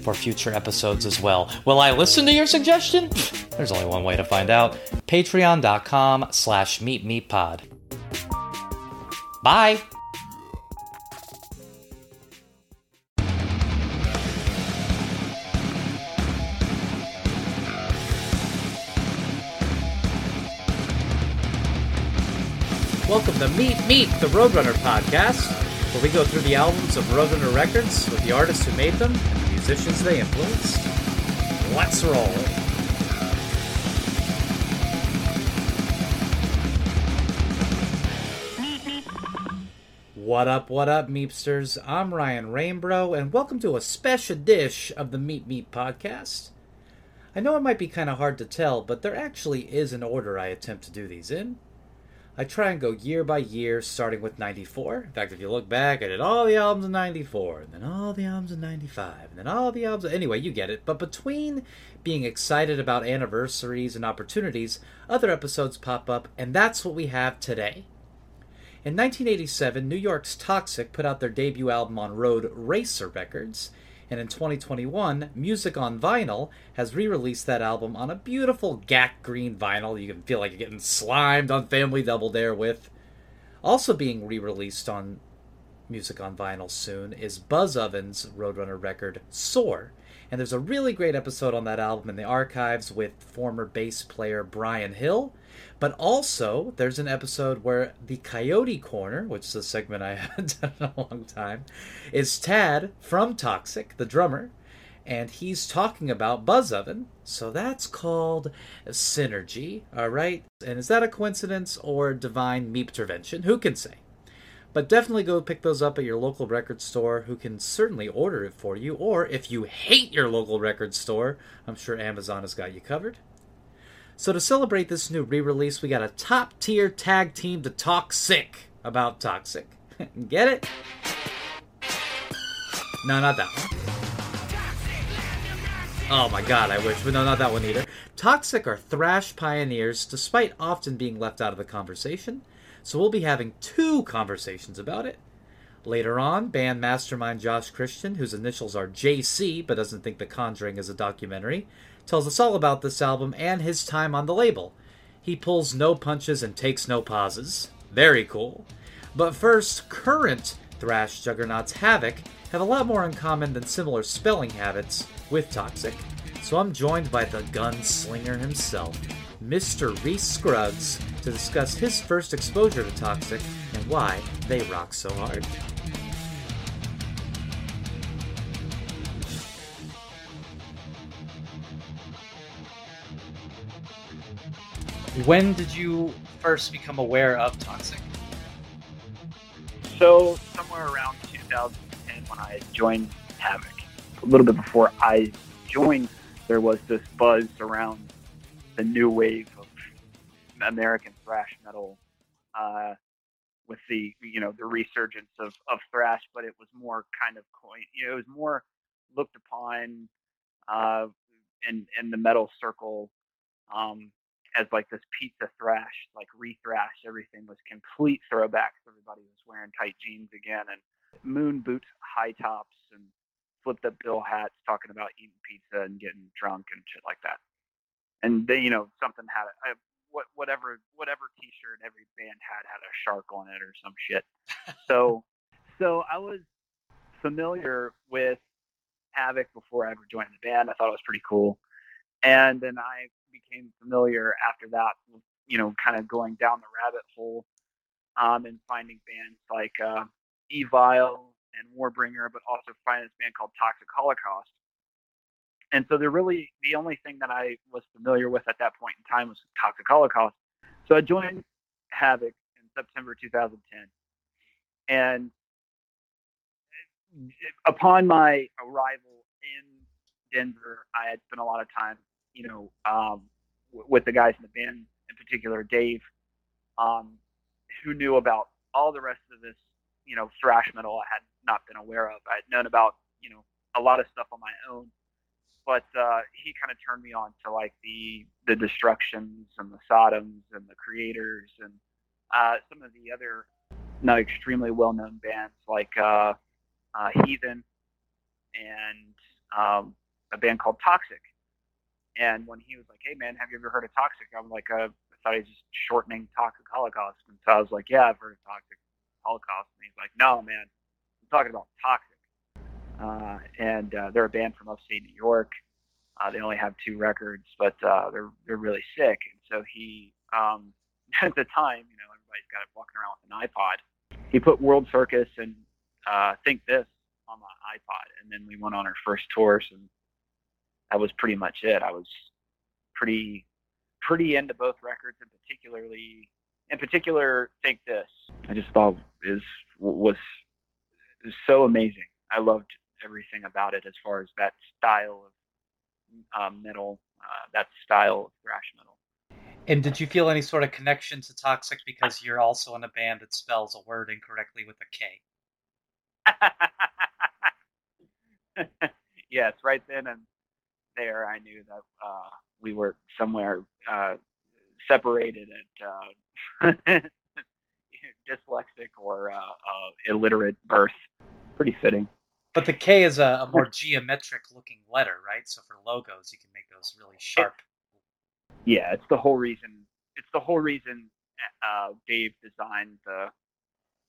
for future episodes as well. Will I listen to your suggestion? There's only one way to find out. Patreon.com slash meepmeeppod. Bye! Welcome to Meep Meep, the Roadrunner podcast, where we go through the albums of Roadrunner Records with the artists who made them musicians they influenced. Let's roll. What up, what up, Meepsters? I'm Ryan Rainbro, and welcome to a special dish of the Meep Meep podcast. I know it might be kind of hard to tell, but there actually is an order I attempt to do these in. I try and go year by year, starting with 94. In fact, if you look back, I did all the albums in 94, and then all the albums in 95, and then all the albums. Anyway, you get it. But between being excited about anniversaries and opportunities, other episodes pop up, and that's what we have today. In 1987, New York's Toxik put out their debut album on Roadracer Records, and in 2021, Music on Vinyl has re released that album on a beautiful gak green vinyl you can feel like you're getting slimed on Family Double Dare with. Also being re released on Music on Vinyl soon is Buzzoven's Roadrunner record Sore. And there's a really great episode on that album in the archives with former bass player Brian Hill. But also, there's an episode where the Coyote Corner, which is a segment I haven't done in a long time, is Tad from Toxik, the drummer, and he's talking about Buzzoven. So that's called synergy, all right? And is that a coincidence or divine meep intervention? Who can say? But definitely go pick those up at your local record store, who can certainly order it for you. Or if you hate your local record store, I'm sure Amazon has got you covered. So to celebrate this new re-release, we got a top-tier tag team to talk sick about Toxik. Get it? No, not that one. Oh my god, I wish, but no, not that one either. Toxik are thrash pioneers, despite often being left out of the conversation. So we'll be having two conversations about it. Later on, band mastermind Josh Christian, whose initials are JC but doesn't think The Conjuring is a documentary, tells us all about this album and his time on the label. He pulls no punches and takes no pauses. Very cool. But first, current thrash juggernauts Havok have a lot more in common than similar spelling habits with Toxik. So I'm joined by the gunslinger himself, Mr. Reece Scruggs, to discuss his first exposure to Toxik and why they rock so hard. When did you first become aware of Toxik? So somewhere around 2010, when I joined Havok. a little bit before I joined, there was this buzz around the new wave of American thrash metal, uh, with the you know the resurgence of, of thrash, but it was more kind of coin, you know, it was more looked upon uh, in in the metal circle um, as like this pizza thrash, like re-thrash. Everything was complete throwbacks. Everybody was wearing tight jeans again and moon boots, high tops, and flipped up bill hats, talking about eating pizza and getting drunk and shit like that. And then you know something had a, what whatever whatever T-shirt every band had had a shark on it or some shit. so so I was familiar with Havok before I ever joined the band. I thought it was pretty cool. And then I became familiar after that, you know, kind of going down the rabbit hole um, and finding bands like uh, Evile and Warbringer, but also finding this band called Toxic Holocaust. And so they're really the only thing that I was familiar with at that point in time was Toxic Holocaust. So I joined Havok in September 2010. And upon my arrival in Denver, I had spent a lot of time, you know, um, w- with the guys in the band, in particular Dave, um, who knew about all the rest of this, you know, thrash metal I had not been aware of. I had known about, you know, a lot of stuff on my own, but uh, he kind of turned me on to like the the Destructions and the Sodoms and the Kreators and uh, some of the other not extremely well known bands like uh, uh, Heathen and um, a band called Toxik. And when he was like, "Hey man, have you ever heard of Toxik?" I'm like, uh, "I thought he was just shortening Toxic Holocaust." And so I was like, "Yeah, I've heard of Toxic Holocaust." And he's like, "No, man, I'm talking about Toxik." Uh, and uh, they're a band from upstate New York. Uh, they only have two records, but uh, they're they're really sick. And so he, um, at the time, you know, everybody's got it walking around with an iPod. He put World Circus and uh, Think This on my iPod, and then we went on our first tours, and that was pretty much it. I was pretty pretty into both records, and particularly in particular, Think This. I just thought is was, was so amazing. I loved everything about it as far as that style of um, metal, uh, that style of thrash metal. And did you feel any sort of connection to Toxik because you're also in a band that spells a word incorrectly with a K? yes, right then and there, I knew that uh, we were somewhere uh, separated at uh, dyslexic or uh, uh, illiterate birth. Pretty fitting. But the K is a, a more geometric looking letter, right? So for logos, you can make those really sharp. yeah, it's the whole reason. It's the whole reason uh, Dave designed the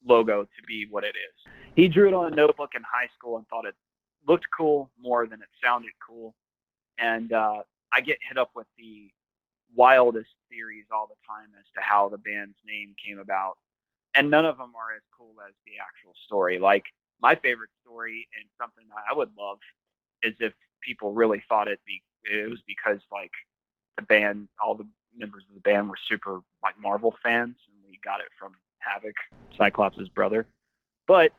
logo to be what it is. He drew it on a notebook in high school and thought it looked cool more than it sounded cool. And uh, I get hit up with the wildest theories all the time as to how the band's name came about. And none of them are as cool as the actual story. Like my favorite story and something that I would love is if people really thought it be it was because like the band all the members of the band were super like Marvel fans and we got it from Havok, Cyclops' brother. But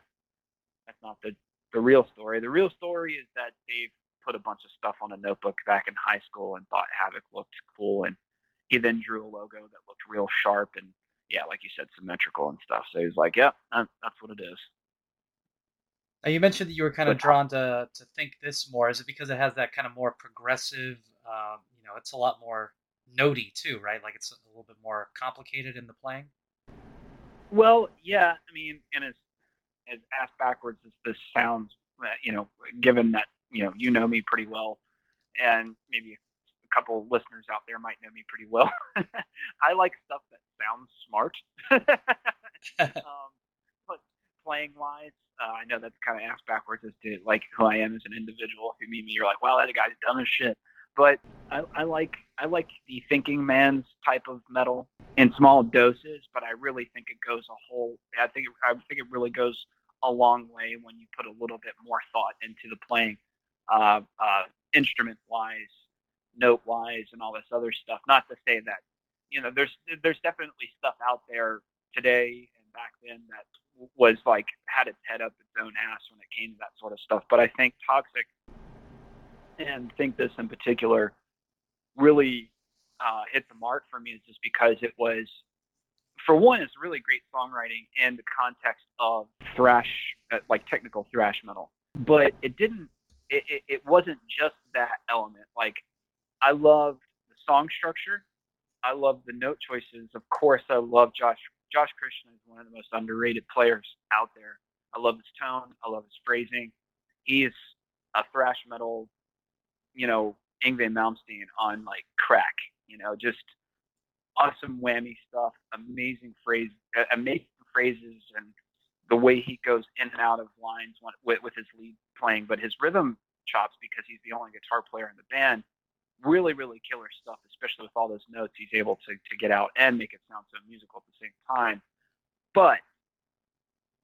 that's not the the real story. The real story is that Dave put a bunch of stuff on a notebook back in high school and thought Havok looked cool and he then drew a logo that looked real sharp and yeah, like you said, symmetrical and stuff. So he was like, "Yeah, that's what it is." Now you mentioned that you were kind of drawn to to think this more. Is it because it has that kind of more progressive? Um, you know, it's a lot more notey too, right? Like it's a little bit more complicated in the playing. Well, yeah. I mean, and as as ass backwards as this sounds, uh, you know, given that you know you know me pretty well, and maybe a couple of listeners out there might know me pretty well. I like stuff that sounds smart. um, but playing wise, uh, I know that's kind of ass backwards as to like who I am as an individual. If you meet me, you're like, wow, that guy's dumb as shit. But I, I like I like the thinking man's type of metal in small doses, but I really think it goes a whole. I think it, I think it really goes a long way when you put a little bit more thought into the playing, uh, uh, instrument wise, note wise, and all this other stuff. Not to say that you know there's there's definitely stuff out there today and back then that was like had its head up its own ass when it came to that sort of stuff. But I think Toxik and think this in particular really uh, hit the mark for me is just because it was, for one, it's really great songwriting in the context of thrash, uh, like technical thrash metal. But it didn't, it, it, it wasn't just that element. Like, I loved the song structure. I love the note choices. Of course, I love Josh. Josh Christian is one of the most underrated players out there. I love his tone. I love his phrasing. He is a thrash metal you know, Yngwie Malmsteen on like crack, you know, just awesome whammy stuff, amazing phrase, amazing phrases, and the way he goes in and out of lines with, with his lead playing, but his rhythm chops because he's the only guitar player in the band. Really, really killer stuff, especially with all those notes he's able to, to get out and make it sound so musical at the same time. But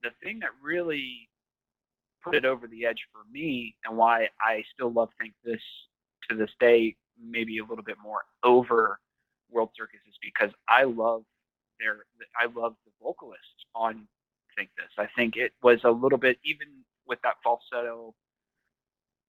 the thing that really put it over the edge for me and why I still love Think This to this day, maybe a little bit more over World Circus is because I love their I love the vocalist on Think This. I think it was a little bit even with that falsetto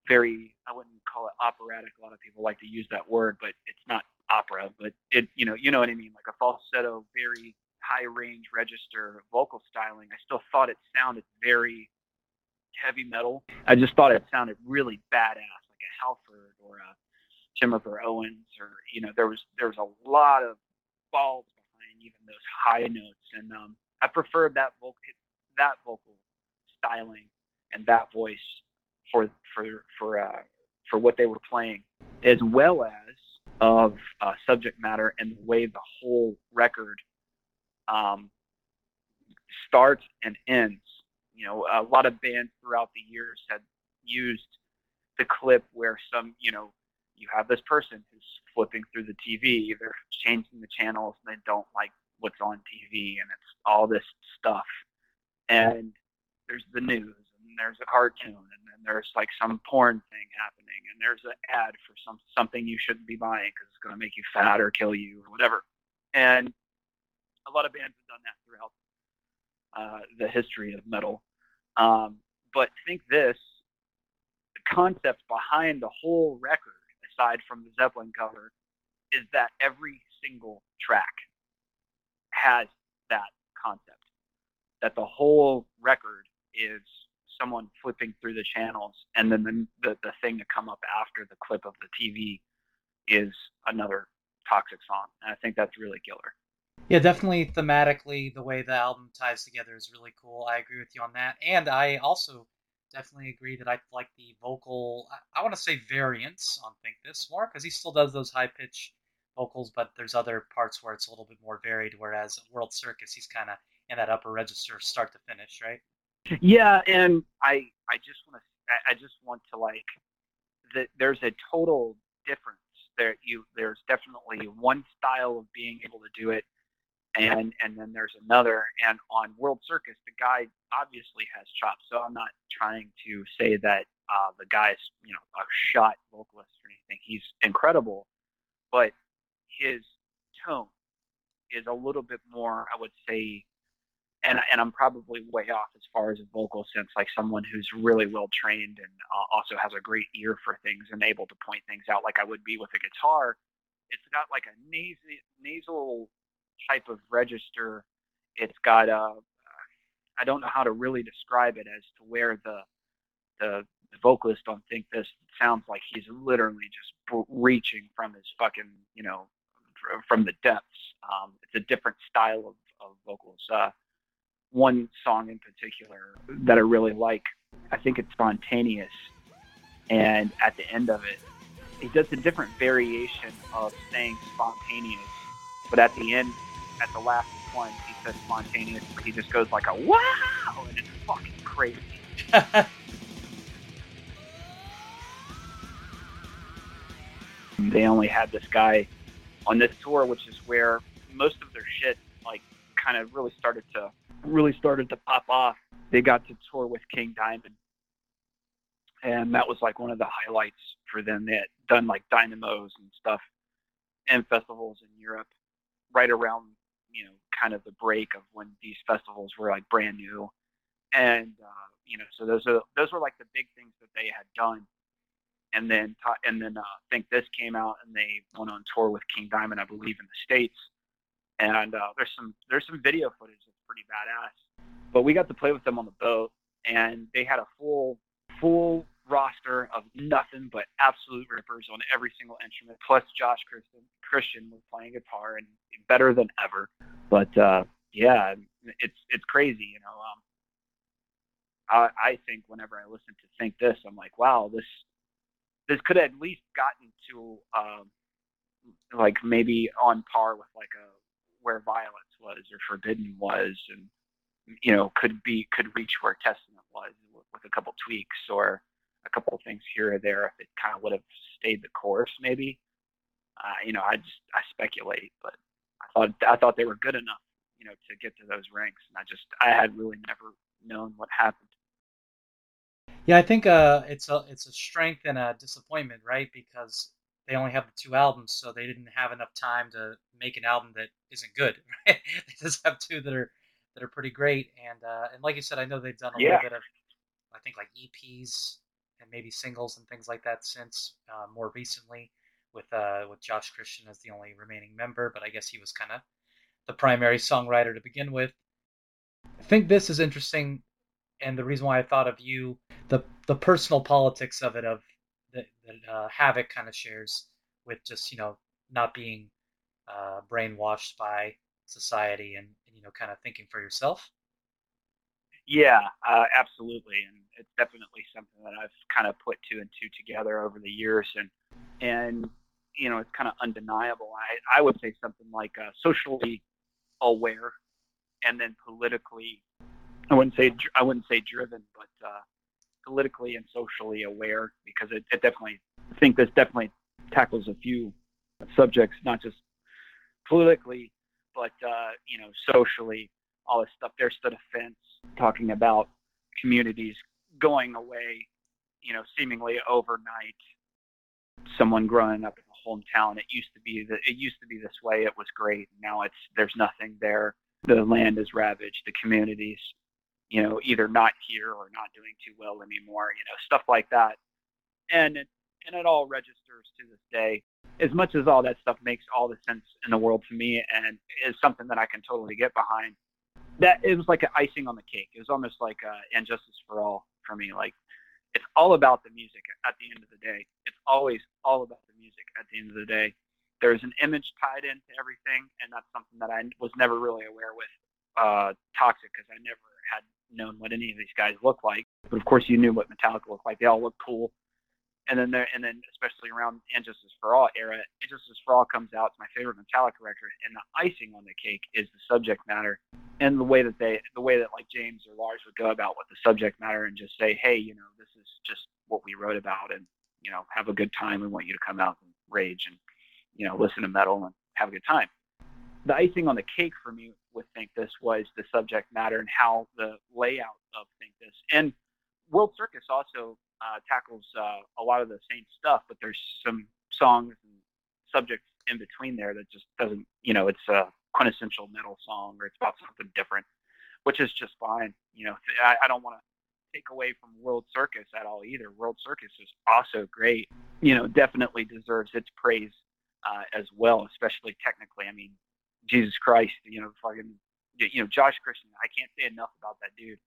very I wouldn't call it operatic. A lot of people like to use that word, but it's not opera but it you know you know what I mean, like a falsetto, very high range register vocal styling. I still thought it sounded very heavy metal. I just thought it sounded really badass, like a Halford or a Timothy Owens, or you know there was there was a lot of balls behind even those high notes, and um, I preferred that vocal that vocal styling and that voice for for for uh, for what they were playing, as well as of uh, subject matter and the way the whole record um, starts and ends. You know, a lot of bands throughout the years had used the clip where some, you know, you have this person who's flipping through the TV, they're changing the channels, and they don't like what's on TV, and it's all this stuff. And there's the news, and there's a cartoon, and then there's like some porn thing happening, and there's an ad for some something you shouldn't be buying because it's going to make you fat or kill you or whatever. And a lot of bands have done that throughout uh, the history of metal. Um, but think this: the concept behind the whole record, aside from the Zeppelin cover, is that every single track has that concept. That the whole record is someone flipping through the channels, and then the, the, the thing to come up after the clip of the TV is another Toxik song. And I think that's really killer. Yeah, definitely thematically, the way the album ties together is really cool. I agree with you on that. And I also definitely agree that I like the vocal, I, I want to say variants on Think This more, because he still does those high pitch vocals, but there's other parts where it's a little bit more varied, whereas World Circus, he's kind of in that upper register start to finish, right? Yeah, and I I just want to I just want to like that there's a total difference. There you there's definitely one style of being able to do it and and then there's another and on world circus the guy obviously has chops so i'm not trying to say that uh, the guy's you know a shot vocalist or anything. He's incredible but his tone is a little bit more i would say and and i'm probably way off as far as a vocal sense like someone who's really well trained and uh, also has a great ear for things and able to point things out like i would be with a guitar it's got like a nasal nasal type of register. It's got a I don't know how to really describe it as to where the the, the vocalist on Think This sounds like he's literally just reaching from his fucking you know from the depths. Um, it's a different style of, of vocals. Uh, one song in particular that I really like, I think it's spontaneous, and at the end of it, he does a different variation of saying spontaneous, but at the end at the last one, he says spontaneous, but he just goes like a wow, and it's fucking crazy. they only had this guy on this tour, which is where most of their shit like kind of really started to really started to pop off. They got to tour with King Diamond, and that was like one of the highlights for them. They had done like dynamos and stuff and festivals in Europe right around you know kind of the break of when these festivals were like brand new, and uh, you know so those are those were like the big things that they had done, and then and then uh, I think this came out and they went on tour with King Diamond I believe in the states, and uh, there's some there's some video footage that's pretty badass, but we got to play with them on the boat and they had a full full roster of nothing but absolute rippers on every single instrument. Plus, Josh Christian, Christian was playing guitar and better than ever. But uh, yeah, it's it's crazy, you know. Um, I, I think whenever I listen to Think This, I'm like, wow, this this could have at least gotten to um, like maybe on par with like a where Vio-lence was or Forbidden was, and you know could be could reach where Testament was with a couple tweaks or a couple of things here or there if it kind of would have stayed the course, maybe. Uh, you know, I just I speculate, but I thought I thought they were good enough, you know, to get to those ranks, and I just I had really never known what happened. Yeah, I think uh, it's a it's a strength and a disappointment, right? Because they only have the two albums, so they didn't have enough time to make an album that isn't good. Right? they just have two that are that are pretty great, and uh, and like you said, I know they've done a yeah. little bit of, I think like EPs and maybe singles and things like that since uh, more recently. with uh, with Josh Christian as the only remaining member, but I guess he was kind of the primary songwriter to begin with. I think this is interesting, and the reason why I thought of you, the the personal politics of it, of that, uh, Havok kind of shares with just you know not being uh, brainwashed by society and, and you know kind of thinking for yourself. Yeah, uh, absolutely, and it's definitely something that I've kind of put two and two together over the years, and and you know it's kind of undeniable. I I would say something like uh, socially aware, and then politically, I wouldn't say I wouldn't say driven, but uh, politically and socially aware because it, it definitely I think this definitely tackles a few subjects, not just politically, but uh, you know socially, all this stuff. There's the defense talking about communities going away, you know, seemingly overnight. Someone growing up in a hometown, it used to be that it used to be this way. It was great. Now it's there's nothing there. The land is ravaged. The communities, you know, either not here or not doing too well anymore. You know, stuff like that. And it, and it all registers to this day. As much as all that stuff makes all the sense in the world to me and is something that I can totally get behind, that it was like an icing on the cake. It was almost like uh, and justice for all for me. Like it's all about the music at the end of the day. It's always all about the music at the end of the day. There's an image tied into everything, and that's something that I was never really aware with uh, Toxik because I never had known what any of these guys looked like. But of course, you knew what Metallica looked like. They all looked cool and then there, and then especially around And Justice for All era, And Justice for All comes out. It's my favorite Metallica record, and the icing on the cake is the subject matter and the way that they, the way that like James or Lars would go about with the subject matter and just say, hey, you know, this is just what we wrote about, and you know, have a good time. We want you to come out and rage and you know, listen to metal and have a good time. The icing on the cake for me with Think This was the subject matter and how the layout of Think This and World Circus also uh, tackles uh, a lot of the same stuff, but there's some songs and subjects in between there that just doesn't, you know, it's a quintessential metal song or it's about something different, which is just fine. You know, I, I don't want to take away from World Circus at all either. World Circus is also great. You know, definitely deserves its praise uh, as well, especially technically. I mean, Jesus Christ, you know, fucking, you know, Josh Christian. I can't say enough about that dude.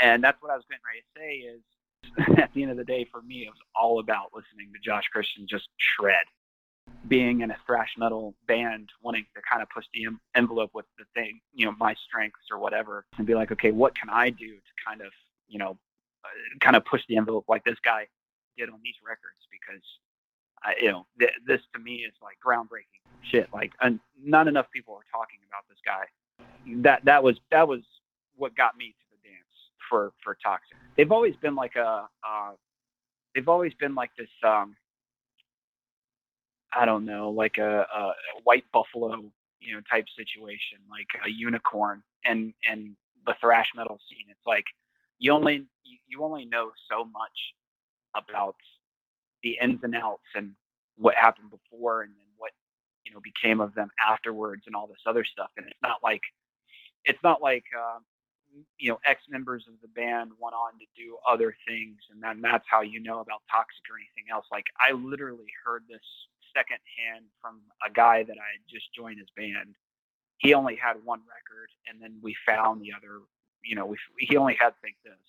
And that's what I was getting ready to say is at the end of the day, for me, it was all about listening to Josh Christian just shred. Being in a thrash metal band, wanting to kind of push the envelope with the thing, you know, my strengths or whatever, and be like, okay, what can I do to kind of, you know, uh, kind of push the envelope like this guy did on these records? Because, I, you know, th- this to me is like groundbreaking shit. Like, and not enough people are talking about this guy. That that was that was what got me to the dance for for Toxik they've always been like a uh, they've always been like this um I don't know, like a, a white buffalo, you know, type situation, like a unicorn and and the thrash metal scene. It's like you only you only know so much about the ins and outs and what happened before and then what you know became of them afterwards and all this other stuff. And it's not like it's not like uh, you know, ex members of the band went on to do other things, and then that's how you know about Toxik or anything else. Like I literally heard this secondhand from a guy that I had just joined his band. He only had one record, and then we found the other. You know, we, he only had Think This.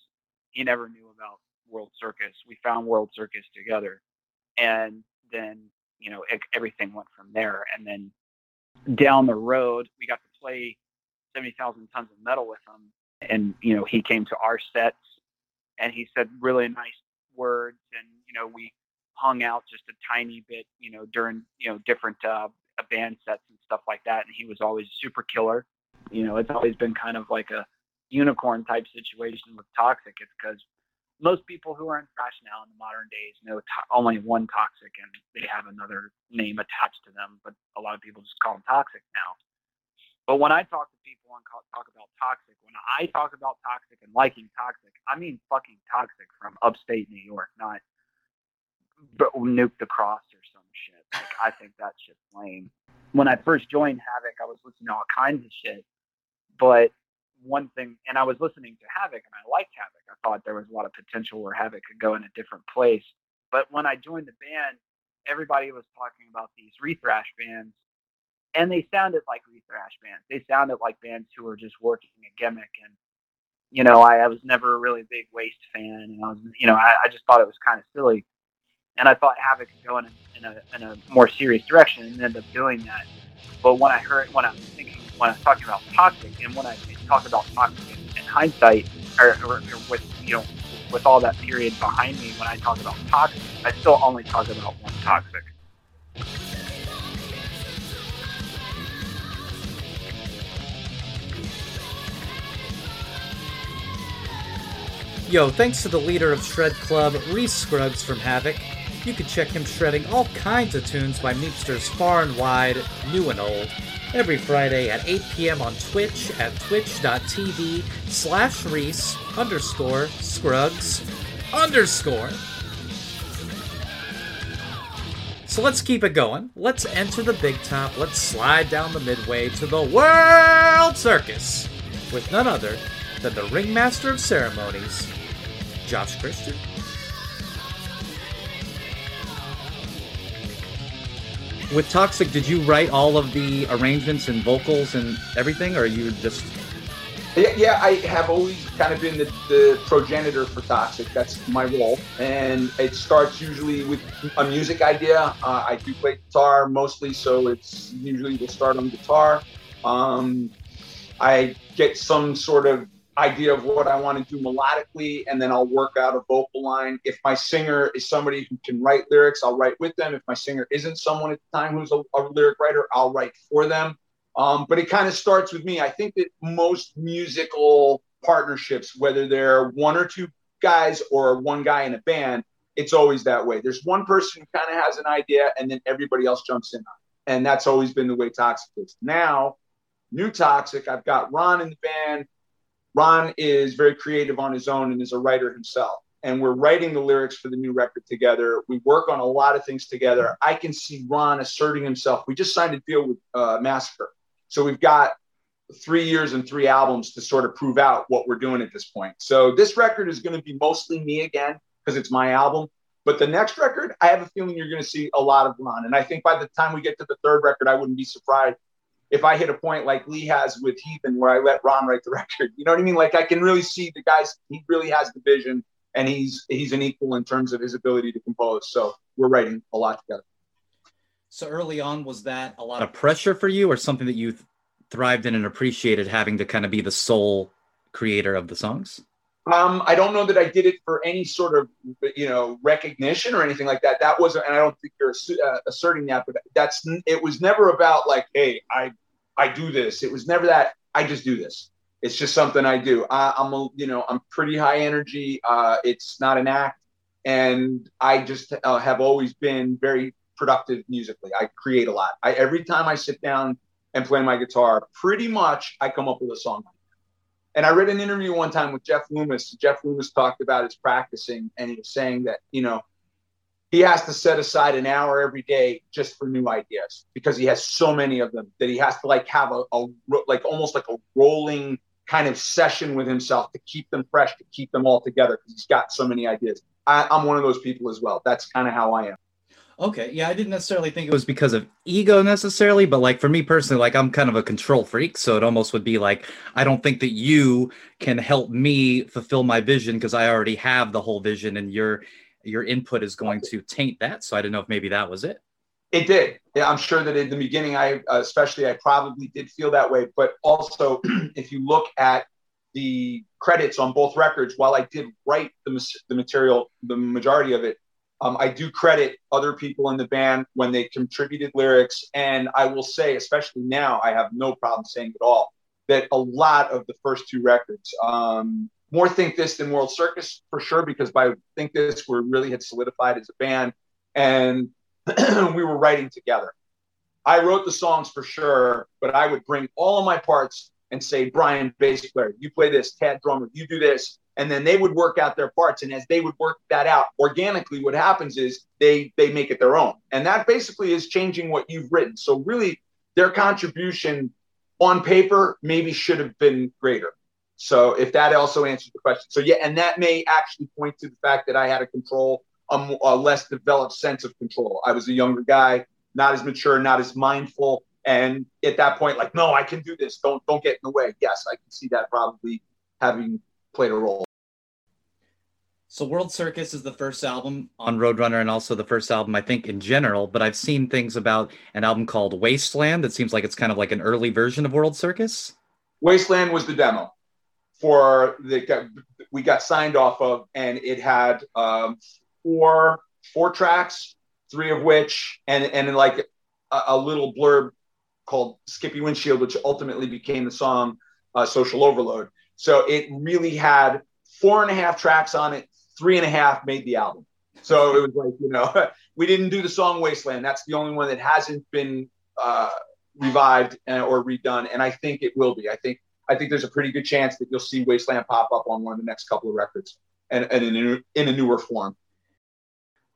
He never knew about World Circus. We found World Circus together, and then you know everything went from there. And then down the road, we got to play seventy thousand tons of metal with him and you know he came to our sets and he said really nice words and you know we hung out just a tiny bit you know during you know different uh, band sets and stuff like that and he was always super killer you know it's always been kind of like a unicorn type situation with Toxik it's because most people who are in thrash now in the modern days know to- only one toxic and they have another name attached to them but a lot of people just call them toxic now but when I talk to people and talk about Toxik, when I talk about Toxik and liking Toxik, I mean fucking Toxik from upstate New York, not nuke the cross or some shit. Like I think that shit's lame. When I first joined Havok, I was listening to all kinds of shit, but one thing, and I was listening to Havok, and I liked Havok. I thought there was a lot of potential where Havok could go in a different place. But when I joined the band, everybody was talking about these rethrash bands, and they sounded like rethrash bands. They sounded like bands who were just working a gimmick. And you know, I, I was never a really big Waste fan, and I was, you know, I, I just thought it was kind of silly. And I thought Havok could go in a, in a in a more serious direction, and ended up doing that. But when I heard, when I was thinking, when I was talking about Toxik, and when I talked about Toxik in, in hindsight, or, or, or with you know with all that period behind me, when I talk about Toxik, I still only talk about one Toxik. Yo, thanks to the leader of Shred Club, Reece Scruggs from Havok. You can check him shredding all kinds of tunes by Meepsters far and wide, new and old, every Friday at 8 p.m. on Twitch at twitch.tv slash Reece underscore Scruggs underscore. So let's keep it going. Let's enter the big top. Let's slide down the midway to the World Circus with none other than the ringmaster of ceremonies, Josh Christian. With Toxik, did you write all of the arrangements and vocals and everything, or you just? Yeah, yeah, I have always kind of been the, the progenitor for Toxik. That's my role, and it starts usually with a music idea. Uh, I do play guitar mostly, so it's usually we'll start on guitar. Um, I get some sort of idea of what I want to do melodically, and then I'll work out a vocal line. If my singer is somebody who can write lyrics, I'll write with them. If my singer isn't someone at the time who's a, a lyric writer, I'll write for them. Um, but it kind of starts with me. I think that most musical partnerships, whether they're one or two guys or one guy in a band, it's always that way. There's one person who kind of has an idea, and then everybody else jumps in on it. And that's always been the way Toxik is. Now, new Toxik, I've got Ron in the band. Ron is very creative on his own and is a writer himself. And we're writing the lyrics for the new record together. We work on a lot of things together. I can see Ron asserting himself. We just signed a deal with uh, Massacre. So we've got three years and three albums to sort of prove out what we're doing at this point. So this record is going to be mostly me again because it's my album. But the next record, I have a feeling you're going to see a lot of Ron. And I think by the time we get to the third record, I wouldn't be surprised if I hit a point like Lee has with Heathen, where I let Ron write the record. You know what I mean? Like I can really see the guys. He really has the vision, and he's he's an equal in terms of his ability to compose. So we're writing a lot together. So early on, was that a lot of pressure for you, or something that you th- thrived in and appreciated having to kind of be the sole creator of the songs? Um, I don't know that I did it for any sort of, you know, recognition or anything like that. That wasn't, and I don't think you're uh, asserting that, but that's, it was never about like, hey, I, I do this. It was never that. I just do this. It's just something I do. I, am a, you know, I'm pretty high energy. Uh, it's not an act, and I just uh, have always been very productive musically. I create a lot. I every time I sit down and play my guitar, pretty much I come up with a song. And I read an interview one time with Jeff Loomis. Jeff Loomis talked about his practicing, and he was saying that, you know, he has to set aside an hour every day just for new ideas because he has so many of them that he has to like have a, a like almost like a rolling kind of session with himself to keep them fresh, to keep them all together because he's got so many ideas. I, I'm one of those people as well. That's kind of how I am. Okay, yeah, I didn't necessarily think it was because of ego necessarily, but like for me personally, like I'm kind of a control freak, so it almost would be like I don't think that you can help me fulfill my vision because I already have the whole vision, and your your input is going to taint that. So I don't know if maybe that was it. It did. I'm sure that in the beginning, I especially I probably did feel that way, but also if you look at the credits on both records, while I did write the the material, the majority of it um, I do credit other people in the band when they contributed lyrics. And I will say, especially now, I have no problem saying it all, that a lot of the first two records, um, more Think This than World Circus for sure, because by Think This, we really had solidified as a band and we were writing together. I wrote the songs for sure, but I would bring all of my parts and say, Brian, bass player, you play this, Tad drummer, you do this and then they would work out their parts and as they would work that out organically what happens is they they make it their own and that basically is changing what you've written so really their contribution on paper maybe should have been greater so if that also answers the question so yeah and that may actually point to the fact that i had a control a, a less developed sense of control. I was a younger guy, not as mature, not as mindful, and at that point, like, no, I can do this. Don't don't get in the way. Yes, I can see that probably having played a role. So World Circus is the first album on Roadrunner and also the first album I think in general, but I've seen things about an album called Wasteland that seems like it's kind of like an early version of World Circus. Wasteland was the demo for the we got signed off of and it had um, four four tracks, three of which and and like a, a little blurb called Skippy Windshield, which ultimately became the song uh, Social Overload. So it really had four and a half tracks on it, three and a half made the album. So it was like, you know, we didn't do the song Wasteland. That's the only one that hasn't been uh, revived or redone. And I think it will be. I think I think there's a pretty good chance that you'll see Wasteland pop up on one of the next couple of records and, and in, a, in a newer form.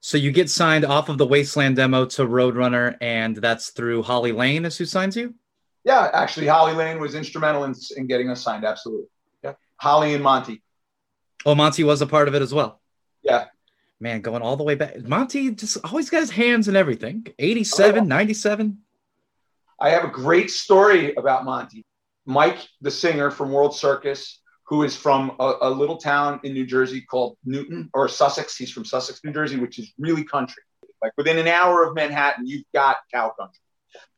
So you get signed off of the Wasteland demo to Roadrunner, and that's through Holly Lane is who signs you? Yeah, actually, Holly Lane was instrumental in, in getting us signed. Absolutely. Yeah. Holly and Monty. Oh, Monty was a part of it as well. Yeah. Man, going all the way back. Monty just always got his hands in everything. 87, oh. 97. I have a great story about Monty. Mike, the singer from World Circus, who is from a, a, little town in New Jersey called Newton or Sussex. He's from Sussex, New Jersey, which is really country. Like within an hour of Manhattan, you've got cow country.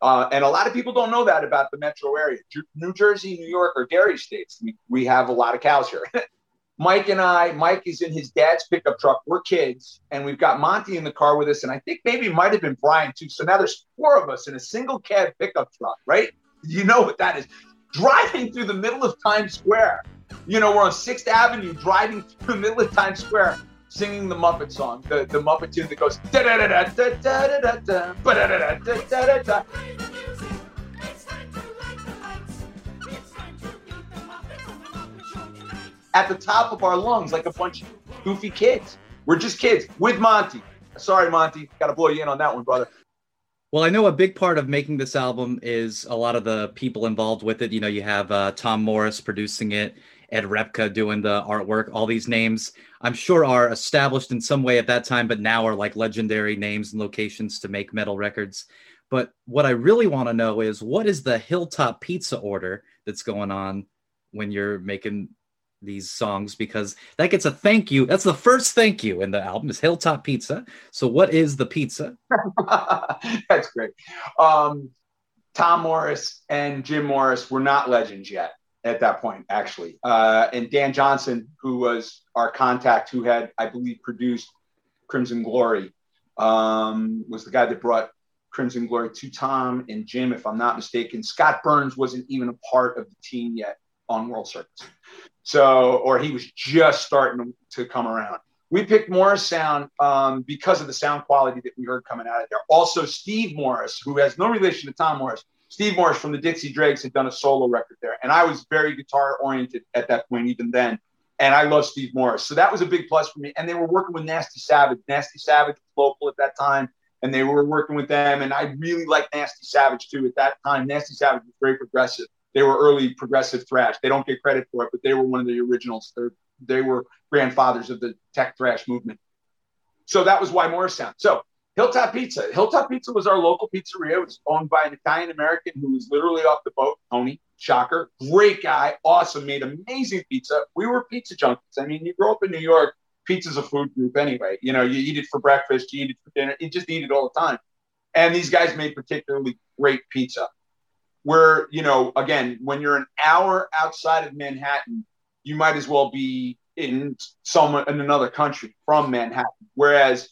Uh, and a lot of people don't know that about the metro area. New Jersey, New York are dairy states. We, we have a lot of cows here. Mike and I, Mike is in his dad's pickup truck. We're kids, and we've got Monty in the car with us. And I think maybe it might have been Brian too. So now there's four of us in a single cab pickup truck, right? You know what that is driving through the middle of Times Square. You know, we're on Sixth Avenue driving through the middle of Times Square singing the Muppet song, the, the Muppet tune that goes da da da da da da da da da da da da da da At the top of our lungs, like a bunch of goofy kids. We're just kids with Monty. Sorry, Monty. Got to blow you in on that one, brother. Well, I know a big part of making this album is a lot of the people involved with it. You know, you have uh, Tom Morris producing it, Ed Repka doing the artwork. All these names, I'm sure, are established in some way at that time, but now are like legendary names and locations to make metal records. But what I really want to know is what is the Hilltop Pizza order that's going on when you're making these songs because that gets a thank you. That's the first thank you in the album is Hilltop Pizza. So what is the pizza? That's great. Um, Tom Morris and Jim Morris were not legends yet at that point, actually. Uh, and Dan Johnson, who was our contact, who had, I believe, produced Crimson Glory, um, was the guy that brought Crimson Glory to Tom and Jim, if I'm not mistaken. Scott Burns wasn't even a part of the team yet on World Circus. So, or he was just starting to come around. We picked Morris Sound um, because of the sound quality that we heard coming out of there. Also, Steve Morse, who has no relation to Tom Morris, Steve Morse from the Dixie Dregs had done a solo record there. And I was very guitar oriented at that point, even then. And I love Steve Morse. So that was a big plus for me. And they were working with Nasty Savage. Nasty Savage was local at that time. And they were working with them. And I really liked Nasty Savage too at that time. Nasty Savage was very progressive they were early progressive thrash. They don't get credit for it, but they were one of the originals. They're, they were grandfathers of the tech thrash movement. So that was why Morris Sound. So Hilltop Pizza. Hilltop Pizza was our local pizzeria. It was owned by an Italian American who was literally off the boat, Tony. Shocker. Great guy. Awesome. Made amazing pizza. We were pizza junkies. I mean, you grow up in New York, pizza's a food group anyway. You know, you eat it for breakfast, you eat it for dinner, you just eat it all the time. And these guys made particularly great pizza where you know again when you're an hour outside of manhattan you might as well be in some in another country from manhattan. Whereas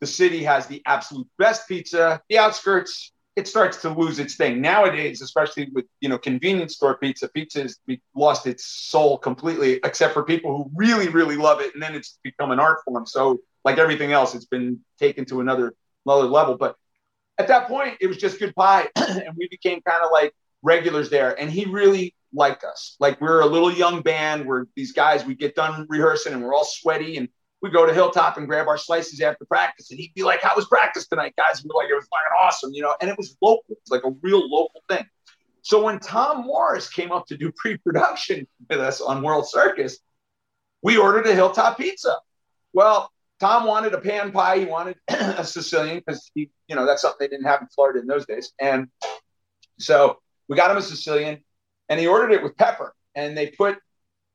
the city has the absolute best pizza the outskirts it starts to lose its thing. Nowadays especially with you know convenience store pizza pizza has lost its soul completely except for people who really really love it and then it's become an art form. So like everything else it's been taken to another another level. But at that point, it was just good and we became kind of like regulars there. And he really liked us. Like we are a little young band. We're these guys. We get done rehearsing, and we're all sweaty, and we go to Hilltop and grab our slices after practice. And he'd be like, "How was practice tonight, guys?" And we're like, "It was fucking awesome," you know. And it was local. It's like a real local thing. So when Tom Morris came up to do pre-production with us on World Circus, we ordered a Hilltop pizza. Well, Tom wanted a pan pie. He wanted a Sicilian because he, you know, that's something they didn't have in Florida in those days. And so we got him a Sicilian, and he ordered it with pepper. And they put,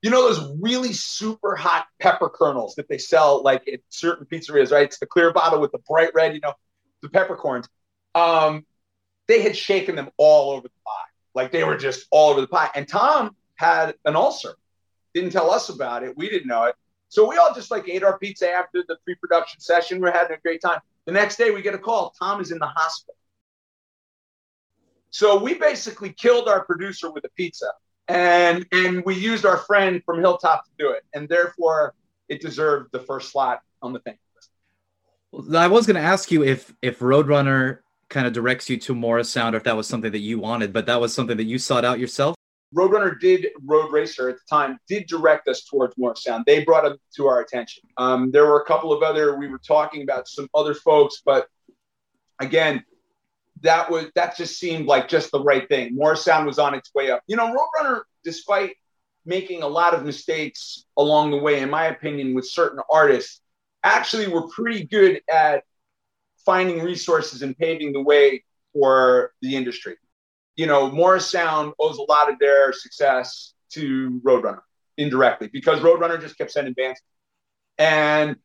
you know, those really super hot pepper kernels that they sell like at certain pizzerias, right? It's the clear bottle with the bright red, you know, the peppercorns. Um, they had shaken them all over the pie, like they were just all over the pie. And Tom had an ulcer. Didn't tell us about it. We didn't know it. So we all just like ate our pizza after the pre-production session. We're having a great time. The next day we get a call. Tom is in the hospital. So we basically killed our producer with a pizza, and and we used our friend from Hilltop to do it, and therefore it deserved the first slot on the thing. I was going to ask you if if Roadrunner kind of directs you to Morrisound, or if that was something that you wanted, but that was something that you sought out yourself. Roadrunner did Roadracer at the time did direct us towards Morrisound. They brought it to our attention. Um, there were a couple of other we were talking about some other folks, but again, that was that just seemed like just the right thing. Morrisound was on its way up. You know, Roadrunner, despite making a lot of mistakes along the way, in my opinion, with certain artists, actually were pretty good at finding resources and paving the way for the industry you know, Morrisound owes a lot of their success to Roadrunner indirectly because Roadrunner just kept sending bands. And,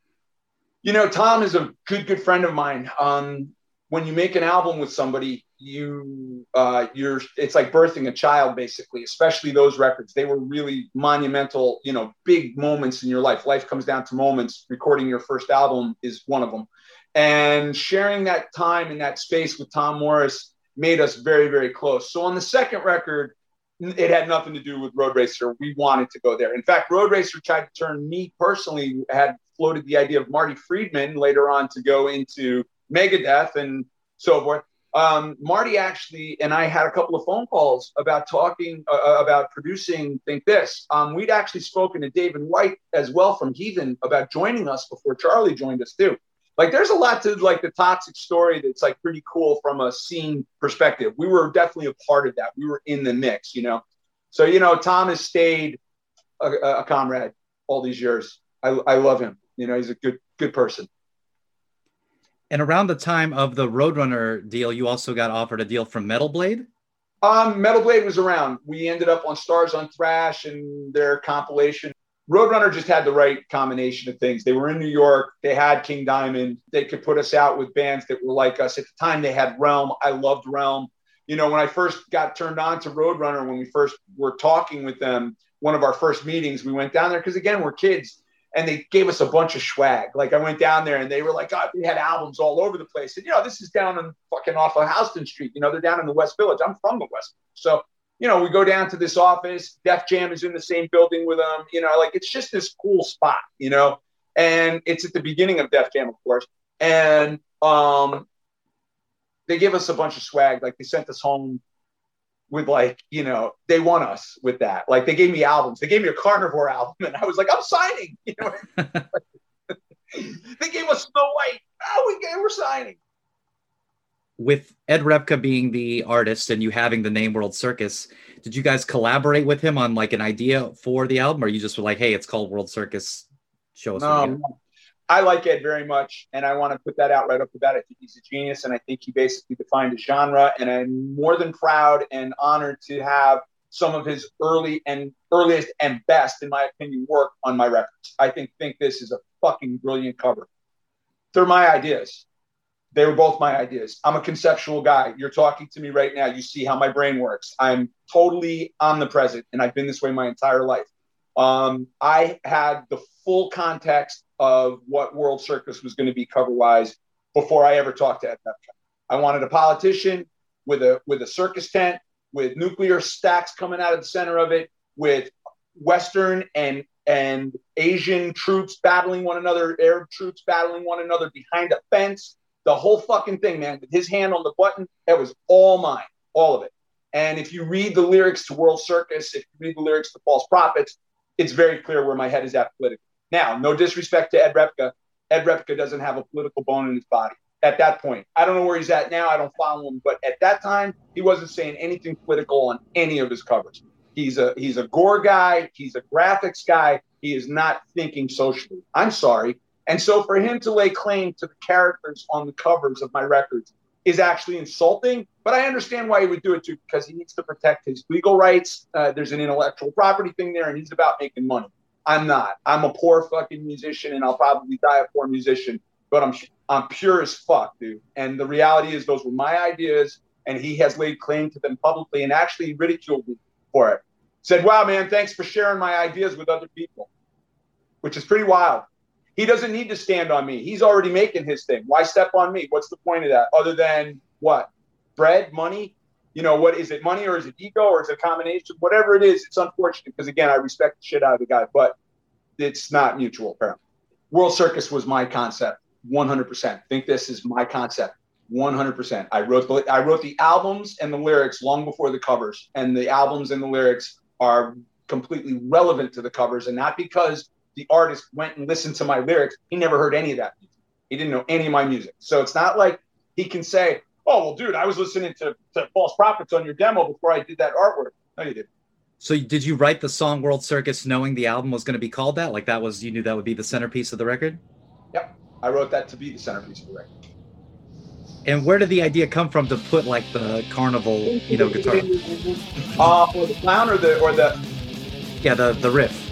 you know, Tom is a good, good friend of mine. Um, when you make an album with somebody, you, uh, you're, it's like birthing a child, basically, especially those records. They were really monumental, you know, big moments in your life. Life comes down to moments. Recording your first album is one of them. And sharing that time in that space with Tom Morris, made us very, very close. So on the second record, it had nothing to do with Roadracer. We wanted to go there. In fact, Roadracer tried to turn me personally, had floated the idea of Marty Friedman later on to go into Megadeth and so forth. Um, Marty actually and I had a couple of phone calls about talking uh, uh about producing Think This. Um, we'd actually spoken to David White as well from Heathen about joining us before Charlie joined us too like there's a lot to like the Toxik story that's like pretty cool from a scene perspective. We were definitely a part of that. We were in the mix, you know. So you know, Tom has stayed a, a comrade all these years. I, I love him. You know, he's a good good person. And around the time of the Roadrunner deal, you also got offered a deal from Metal Blade. Um, Metal Blade was around. We ended up on Stars on Thrash and their compilation Roadrunner just had the right combination of things. They were in New York. They had King Diamond. They could put us out with bands that were like us. At the time, they had Realm. I loved Realm. You know, when I first got turned on to Roadrunner, when we first were talking with them, one of our first meetings, we went down there because, again, we're kids and they gave us a bunch of swag. Like I went down there and they were like, God, we had albums all over the place. And, you know, this is down in fucking off of Houston Street. You know, they're down in the West Village. I'm from the West. So you know, we go down to this office. Def Jam is in the same building with them. You know, like it's just this cool spot, you know. And it's at the beginning of Def Jam, of course. And um, they give us a bunch of swag. Like they sent us home with like, you know, they want us with that. Like they gave me albums. They gave me a Carnivore album, and I was like, I'm signing. You know, they gave us Snow White. Oh, we gave, we're signing with Ed Repka being the artist and you having the name World Circus, did you guys collaborate with him on like an idea for the album, or you just were like, "Hey, it's called World Circus, show us"? No, um, I like Ed very much, and I want to put that out right off the bat. I think he's a genius, and I think he basically defined a genre. And I'm more than proud and honored to have some of his early and earliest and best, in my opinion, work on my records. I think think this is a fucking brilliant cover. They're my ideas. They were both my ideas. I'm a conceptual guy. You're talking to me right now. You see how my brain works. I'm totally omnipresent, and I've been this way my entire life. Um, I had the full context of what World Circus was going to be cover wise before I ever talked to Ed. I wanted a politician with a with a circus tent, with nuclear stacks coming out of the center of it, with Western and and Asian troops battling one another, Arab troops battling one another behind a fence, the whole fucking thing, man, with his hand on the button, that was all mine, all of it. And if you read the lyrics to World Circus, if you read the lyrics to False Prophets, it's very clear where my head is at politically. Now, no disrespect to Ed Repka. Ed Repka doesn't have a political bone in his body at that point. I don't know where he's at now. I don't follow him, but at that time, he wasn't saying anything political on any of his covers. He's a he's a gore guy. He's a graphics guy. He is not thinking socially. I'm sorry, And so for him to lay claim to the characters on the covers of my records is actually insulting. But I understand why he would do it too, because he needs to protect his legal rights. Uh, there's an intellectual property thing there, and he's about making money. I'm not. I'm a poor fucking musician, and I'll probably die a poor musician. But I'm I'm pure as fuck, dude. And the reality is, those were my ideas, and he has laid claim to them publicly, and actually ridiculed me for it. Said, "Wow, man, thanks for sharing my ideas with other people," which is pretty wild. He doesn't need to stand on me. He's already making his thing. Why step on me? What's the point of that? Other than what? Bread, money, you know, what is it money or is it ego or is it a combination? Whatever it is, it's unfortunate because again, I respect the shit out of the guy, but it's not mutual apparently. World Circus was my concept, 100%. Think this is my concept, 100%. I wrote the I wrote the albums and the lyrics long before the covers, and the albums and the lyrics are completely relevant to the covers, and not because the artist went and listened to my lyrics. He never heard any of that music. He didn't know any of my music. So it's not like he can say, oh well, dude, I was listening to, to False Prophets on your demo before I did that artwork. No, you didn't. So did you write the song World Circus knowing the album was going to be called that? Like that was you knew that would be the centerpiece of the record? Yep. I wrote that to be the centerpiece of the record. And where did the idea come from to put like the carnival, you know, guitar? Uh, or the clown or the or the Yeah, the the riff.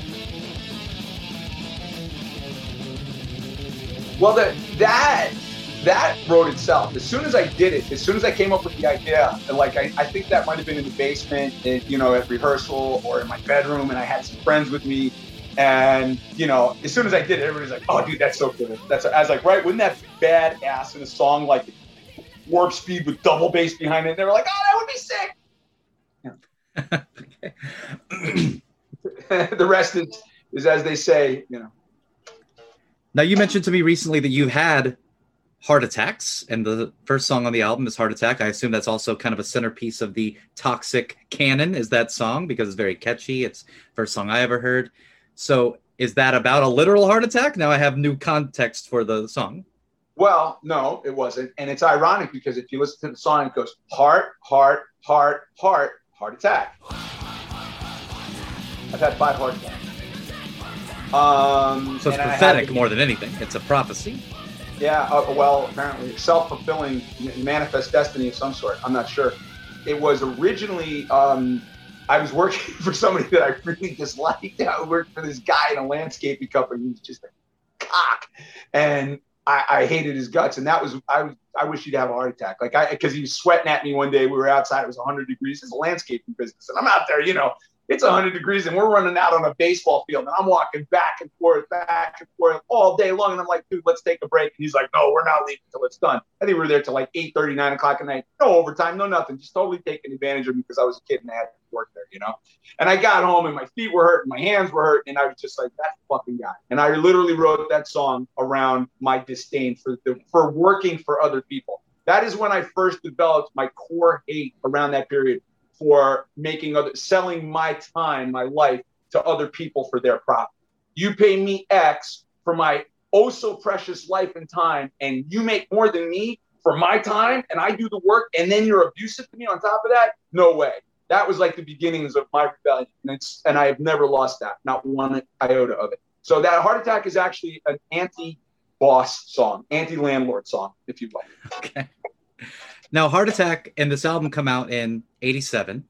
Well, that that that wrote itself. As soon as I did it, as soon as I came up with the idea, like I, I think that might have been in the basement, in, you know, at rehearsal or in my bedroom, and I had some friends with me. And you know, as soon as I did it, everybody's like, "Oh, dude, that's so good." That's I was like, "Right, wouldn't that be badass in a song like Warp Speed with double bass behind it?" And they were like, "Oh, that would be sick." the rest is is as they say, you know. Now you mentioned to me recently that you had heart attacks and the first song on the album is heart attack. I assume that's also kind of a centerpiece of the Toxik canon is that song? Because it's very catchy. It's first song i ever heard. So is that about a literal heart attack? Now i have new context for the song. Well no it wasn't. And it's ironic because if you listen to the song it goes heart heart heart heart heart attack. I've had five heart attacks um, so it's prophetic more than anything it's a prophecy yeah, uh, well, apparently self-fulfilling manifest destiny of some sort. I'm not sure. It was originally um, I was working for somebody that I really disliked. I worked for this guy in a landscaping company. He was just a cock, and I, I hated his guts. And that was I was I wish he'd have a heart attack. Like I because he was sweating at me one day. We were outside. It was 100 degrees. It's a landscaping business, and I'm out there, you know, it's 100 degrees and we're running out on a baseball field and I'm walking back and forth, back and forth all day long. And I'm like, dude, let's take a break. And he's like, no, we're not leaving until it's done. I think we were there till like 8 39 o'clock at night. No overtime, no nothing. Just totally taking advantage of me because I was a kid and I had to work there, you know? And I got home and my feet were hurting, my hands were hurt And I was just like, that fucking guy. And I literally wrote that song around my disdain for, the, for working for other people. That is when I first developed my core hate around that period for making other selling my time, my life to other people for their profit. You pay me X for my oh so precious life and time, and you make more than me for my time, and I do the work, and then you're abusive to me on top of that? No way. That was like the beginnings of my rebellion, and it's and I have never lost that, not one iota of it. So that heart attack is actually an anti-boss song, anti-landlord song, if you like. Okay. Now, Heart Attack and this album come out in 87,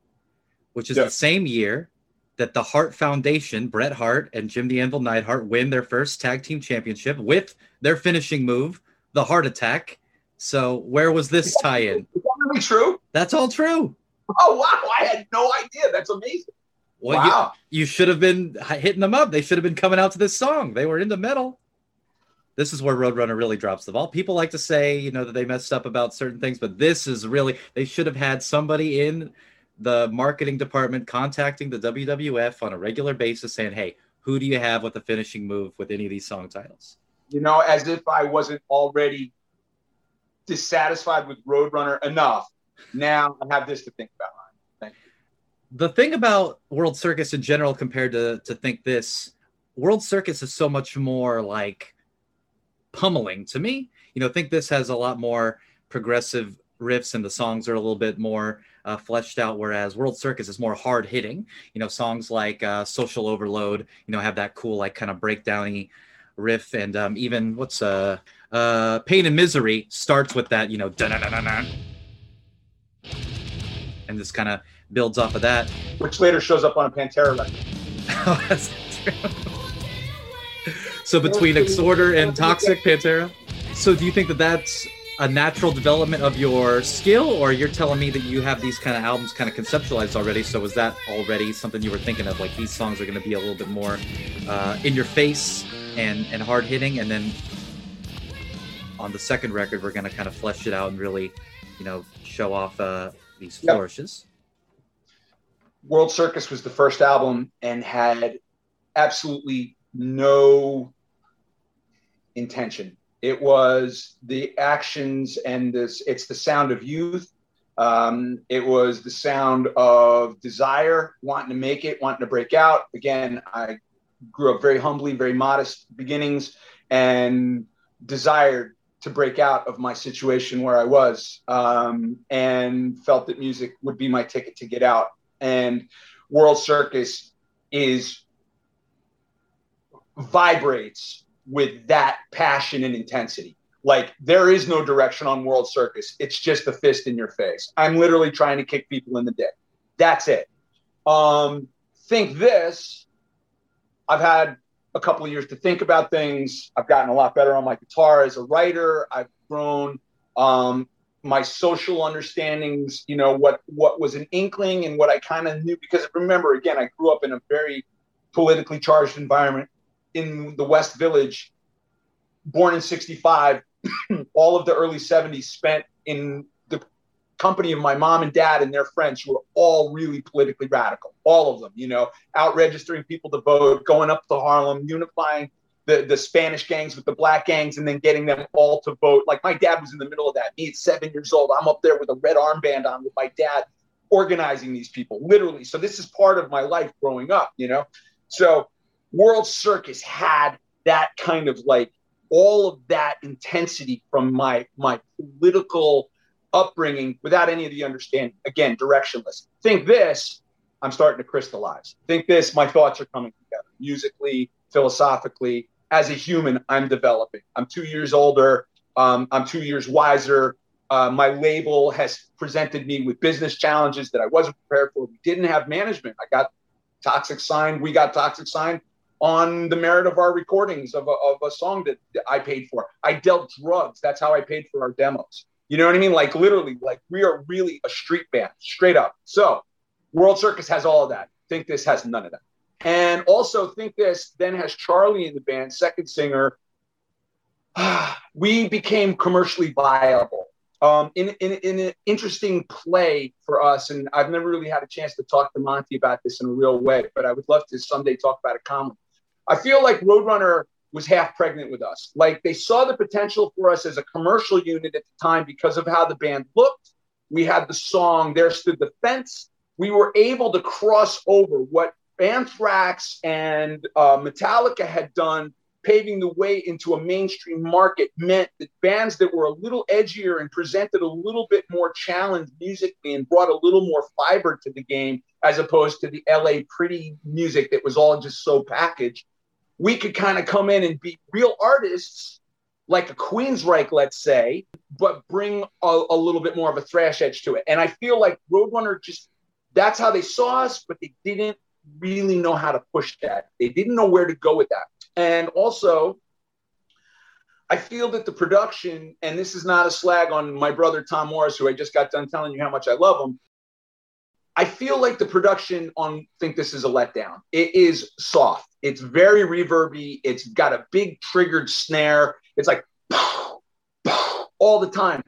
which is the same year that the Hart Foundation, Bret Hart and Jim the Anvil Neidhart, win their first tag team championship with their finishing move, the Heart Attack. So, where was this tie in? Is that really true? That's all true. Oh, wow. I had no idea. That's amazing. Well, wow. you, you should have been hitting them up. They should have been coming out to this song. They were into metal this is where Roadrunner really drops the ball. People like to say, you know, that they messed up about certain things, but this is really they should have had somebody in the marketing department contacting the WWF on a regular basis saying, "Hey, who do you have with the finishing move with any of these song titles?" You know, as if I wasn't already dissatisfied with Roadrunner enough. Now I have this to think about. Thank you. The thing about World Circus in general compared to to think this, World Circus is so much more like pummeling to me. You know, think this has a lot more progressive riffs and the songs are a little bit more uh, fleshed out, whereas World Circus is more hard hitting. You know, songs like uh, Social Overload, you know, have that cool, like kind of breakdowny riff, and um, even what's uh, uh, Pain and Misery starts with that, you know, and this kind of builds off of that, which later shows up on a Pantera record. oh, that's true. So between Exhorder and Toxik Pantera. So do you think that that's a natural development of your skill, or you're telling me that you have these kind of albums kind of conceptualized already? So was that already something you were thinking of? Like these songs are going to be a little bit more uh, in your face and and hard hitting, and then on the second record we're going to kind of flesh it out and really, you know, show off uh, these flourishes. Yep. World Circus was the first album and had absolutely no intention it was the actions and this. It's the sound of youth. Um, it was the sound of desire, wanting to make it, wanting to break out. Again, I grew up very humbly, very modest beginnings, and desired to break out of my situation where I was, um, and felt that music would be my ticket to get out. And World Circus is vibrates with that passion and intensity. Like there is no direction on World Circus. It's just a fist in your face. I'm literally trying to kick people in the dick. That's it. Um, think this. I've had a couple of years to think about things. I've gotten a lot better on my guitar as a writer. I've grown um, my social understandings. You know what what was an inkling and what I kind of knew because remember again, I grew up in a very politically charged environment in the West Village, born in 65, all of the early 70s spent in the company of my mom and dad and their friends who were all really politically radical. All of them, you know, out registering people to vote, going up to Harlem, unifying the, the Spanish gangs with the black gangs and then getting them all to vote. Like my dad was in the middle of that. Me at seven years old, I'm up there with a red armband on with my dad organizing these people, literally. So this is part of my life growing up, you know? So World Circus had that kind of like all of that intensity from my my political upbringing without any of the understanding. Again, directionless. Think this, I'm starting to crystallize. Think this, my thoughts are coming together musically, philosophically. As a human, I'm developing. I'm two years older. Um, I'm two years wiser. Uh, my label has presented me with business challenges that I wasn't prepared for. We didn't have management. I got Toxik signed. We got Toxik signed on the merit of our recordings of a, of a song that I paid for. I dealt drugs. That's how I paid for our demos. You know what I mean? Like literally, like we are really a street band, straight up. So World Circus has all of that. Think this has none of that. And also think this then has Charlie in the band, second singer. we became commercially viable. Um, in, in, in an interesting play for us, and I've never really had a chance to talk to Monte about this in a real way, but I would love to someday talk about it calmly. I feel like Roadrunner was half pregnant with us. Like they saw the potential for us as a commercial unit at the time because of how the band looked. We had the song There Stood the Fence. We were able to cross over what Anthrax and uh, Metallica had done, paving the way into a mainstream market, meant that bands that were a little edgier and presented a little bit more challenge musically and brought a little more fiber to the game, as opposed to the LA pretty music that was all just so packaged we could kind of come in and be real artists like a Queensryche, let's say, but bring a, a, little bit more of a thrash edge to it. And I feel like Roadrunner just that's how they saw us, but they didn't really know how to push that. They didn't know where to go with that. And also, I feel that the production, and this is not a slag on my brother Tom Morris, who I just got done telling you how much I love him. I feel like the production on Think This Is a Letdown. It is soft. It's very reverby. It's got a big triggered snare. It's like all the time.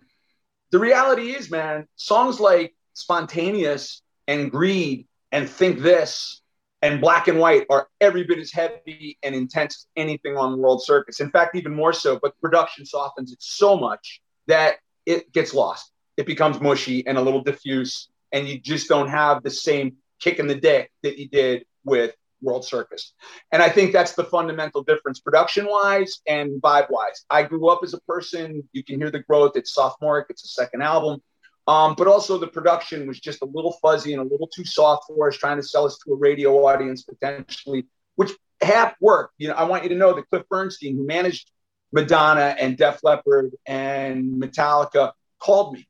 The reality is, man, songs like Spontaneous and Greed and Think This and Black and White are every bit as heavy and intense as anything on World Circus. In fact, even more so, but production softens it so much that it gets lost. It becomes mushy and a little diffuse and you just don't have the same kick in the dick that you did with World Circus. And I think that's the fundamental difference, production wise and vibe wise. I grew up as a person, you can hear the growth. It's sophomoric, it's a second album. Um, but also the production was just a little fuzzy and a little too soft for us, trying to sell us to a radio audience potentially, which half work. You know, I want you to know that Cliff Bernstein, who managed Madonna and Def Leppard and Metallica, called me.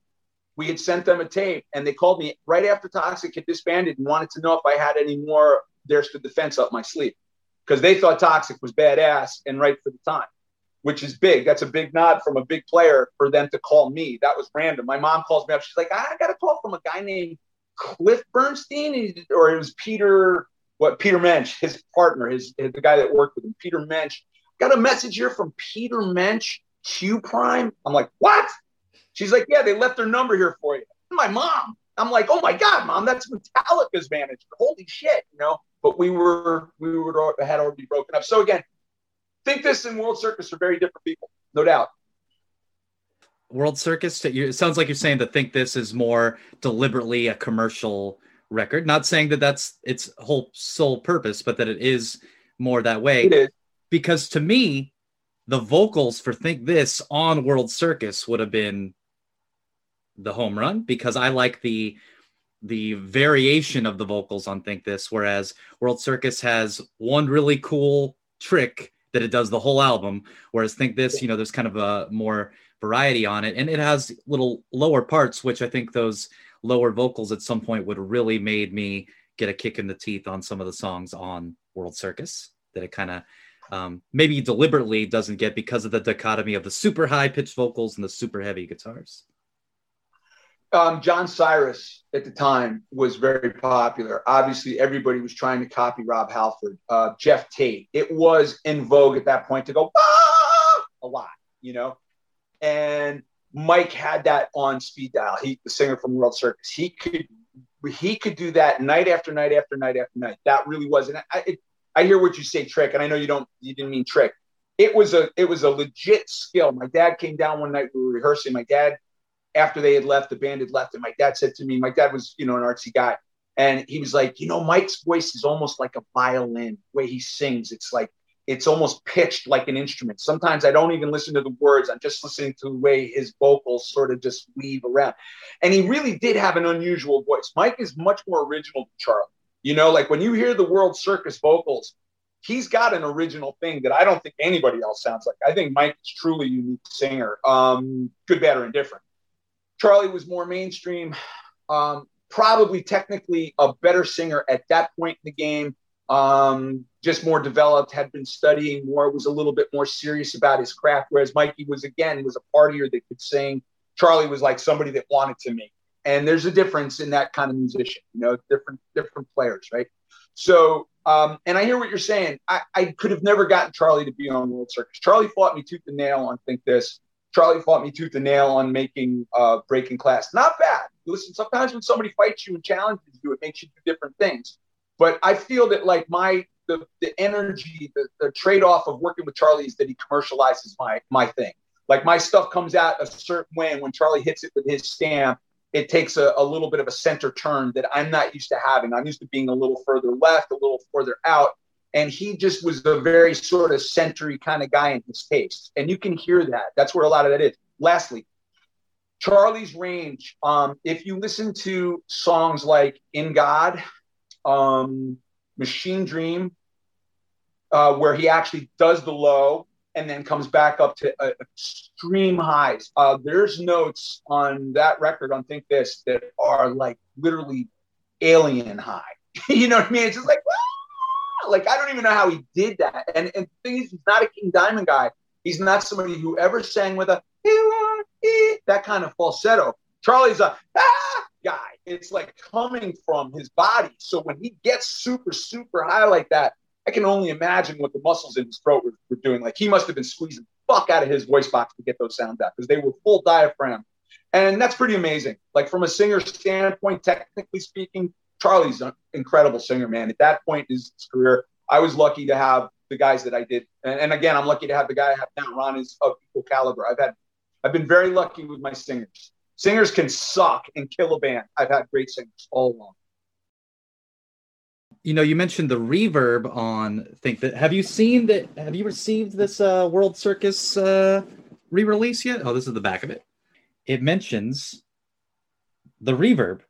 We had sent them a tape, and they called me right after Toxik had disbanded and wanted to know if I had any more There Stood the Fence up my sleeve because they thought Toxik was badass and right for the time, which is big. That's a big nod from a big player for them to call me. That was random. My mom calls me up. She's like, I got a call from a guy named Cliff Bernstein, or it was Peter, what Peter Mensch, his partner, his, his the guy that worked with him, Peter Mensch. Got a message here from Peter Mensch, Q Prime. I'm like, what? She's like, yeah, they left their number here for you. My mom. I'm like, oh my god, mom, that's Metallica's manager. Holy shit, you know. But we were we were had already broken up. So again, think this and World Circus are very different people, no doubt. World Circus, it sounds like you're saying that think this is more deliberately a commercial record. Not saying that that's its whole sole purpose, but that it is more that way. It is because to me, the vocals for Think This on World Circus would have been the home run because I like the the variation of the vocals on Think This, whereas World Circus has one really cool trick that it does the whole album, whereas Think This, you know, there's kind of a more variety on it, and it has little lower parts, which I think those lower vocals at some point would really made me get a kick in the teeth on some of the songs on World Circus that it kind of um, maybe deliberately doesn't get because of the dichotomy of the super high pitched vocals and the super heavy guitars. Um, John Cyrus at the time was very popular. Obviously, everybody was trying to copy Rob Halford, uh, Geoff Tate. It was in vogue at that point to go ah! a lot, you know. And Mike had that on speed dial. He, the singer from World Circus, he could he could do that night after night after night after night. That really was. And I, it, I hear what you say, trick, and I know you don't you didn't mean trick. It was a it was a legit skill. My dad came down one night we were rehearsing. My dad after they had left, the band had left, and my dad said to me, my dad was, you know, an artsy guy. And he was like, you know, Mike's voice is almost like a violin, the way he sings. It's like, it's almost pitched like an instrument. Sometimes I don't even listen to the words. I'm just listening to the way his vocals sort of just weave around. And he really did have an unusual voice. Mike is much more original than Charlie. You know, like when you hear the World Circus vocals, he's got an original thing that I don't think anybody else sounds like. I think Mike is truly unique singer, um, good, bad, or indifferent. Charlie was more mainstream, um, probably technically a better singer at that point in the game. Um, just more developed, had been studying more, was a little bit more serious about his craft. Whereas Mikey was again was a partier that could sing. Charlie was like somebody that wanted to make. And there's a difference in that kind of musician, you know, different different players, right? So, um, and I hear what you're saying. I, I could have never gotten Charlie to be on World Circus. Charlie fought me tooth and nail on Think This. Charlie fought me tooth and nail on making uh, breaking class. Not bad. Listen, sometimes when somebody fights you and challenges you, it makes you do different things. But I feel that like my the, the energy, the, the trade off of working with Charlie is that he commercializes my my thing. Like my stuff comes out a certain way, and when Charlie hits it with his stamp, it takes a, a little bit of a center turn that I'm not used to having. I'm used to being a little further left, a little further out and he just was a very sort of century kind of guy in his taste. And you can hear that. That's where a lot of that is. Lastly charlie's range. Um, if you listen to songs like in god um, machine dream uh, where he actually does the low and then comes back up to uh, extreme highs uh, there's notes on that record on think this that are like literally alien high. You know what i mean? It's just like like I don't even know how he did that. And and the thing is, he's not a King Diamond guy. He's not somebody who ever sang with a that kind of falsetto. Charlie's a ah guy. It's like coming from his body. So when he gets super super high like that, I can only imagine what the muscles in his throat were, were doing. Like he must have been squeezing the fuck out of his voice box to get those sounds out because they were full diaphragm. And that's pretty amazing. Like from a singer standpoint, technically speaking, Charlie's an incredible singer, man. At that point in his career, I was lucky to have the guys that I did. And, and, again, I'm lucky to have the guy I have now. Ron is of equal caliber. I've had, I've been very lucky with my singers. Singers can suck and kill a band. I've had great singers all along. You know, you mentioned the reverb on Think That. Have you seen that? Have you received this uh, World Circus uh, re-release yet? Oh, this is the back of it. It mentions the reverb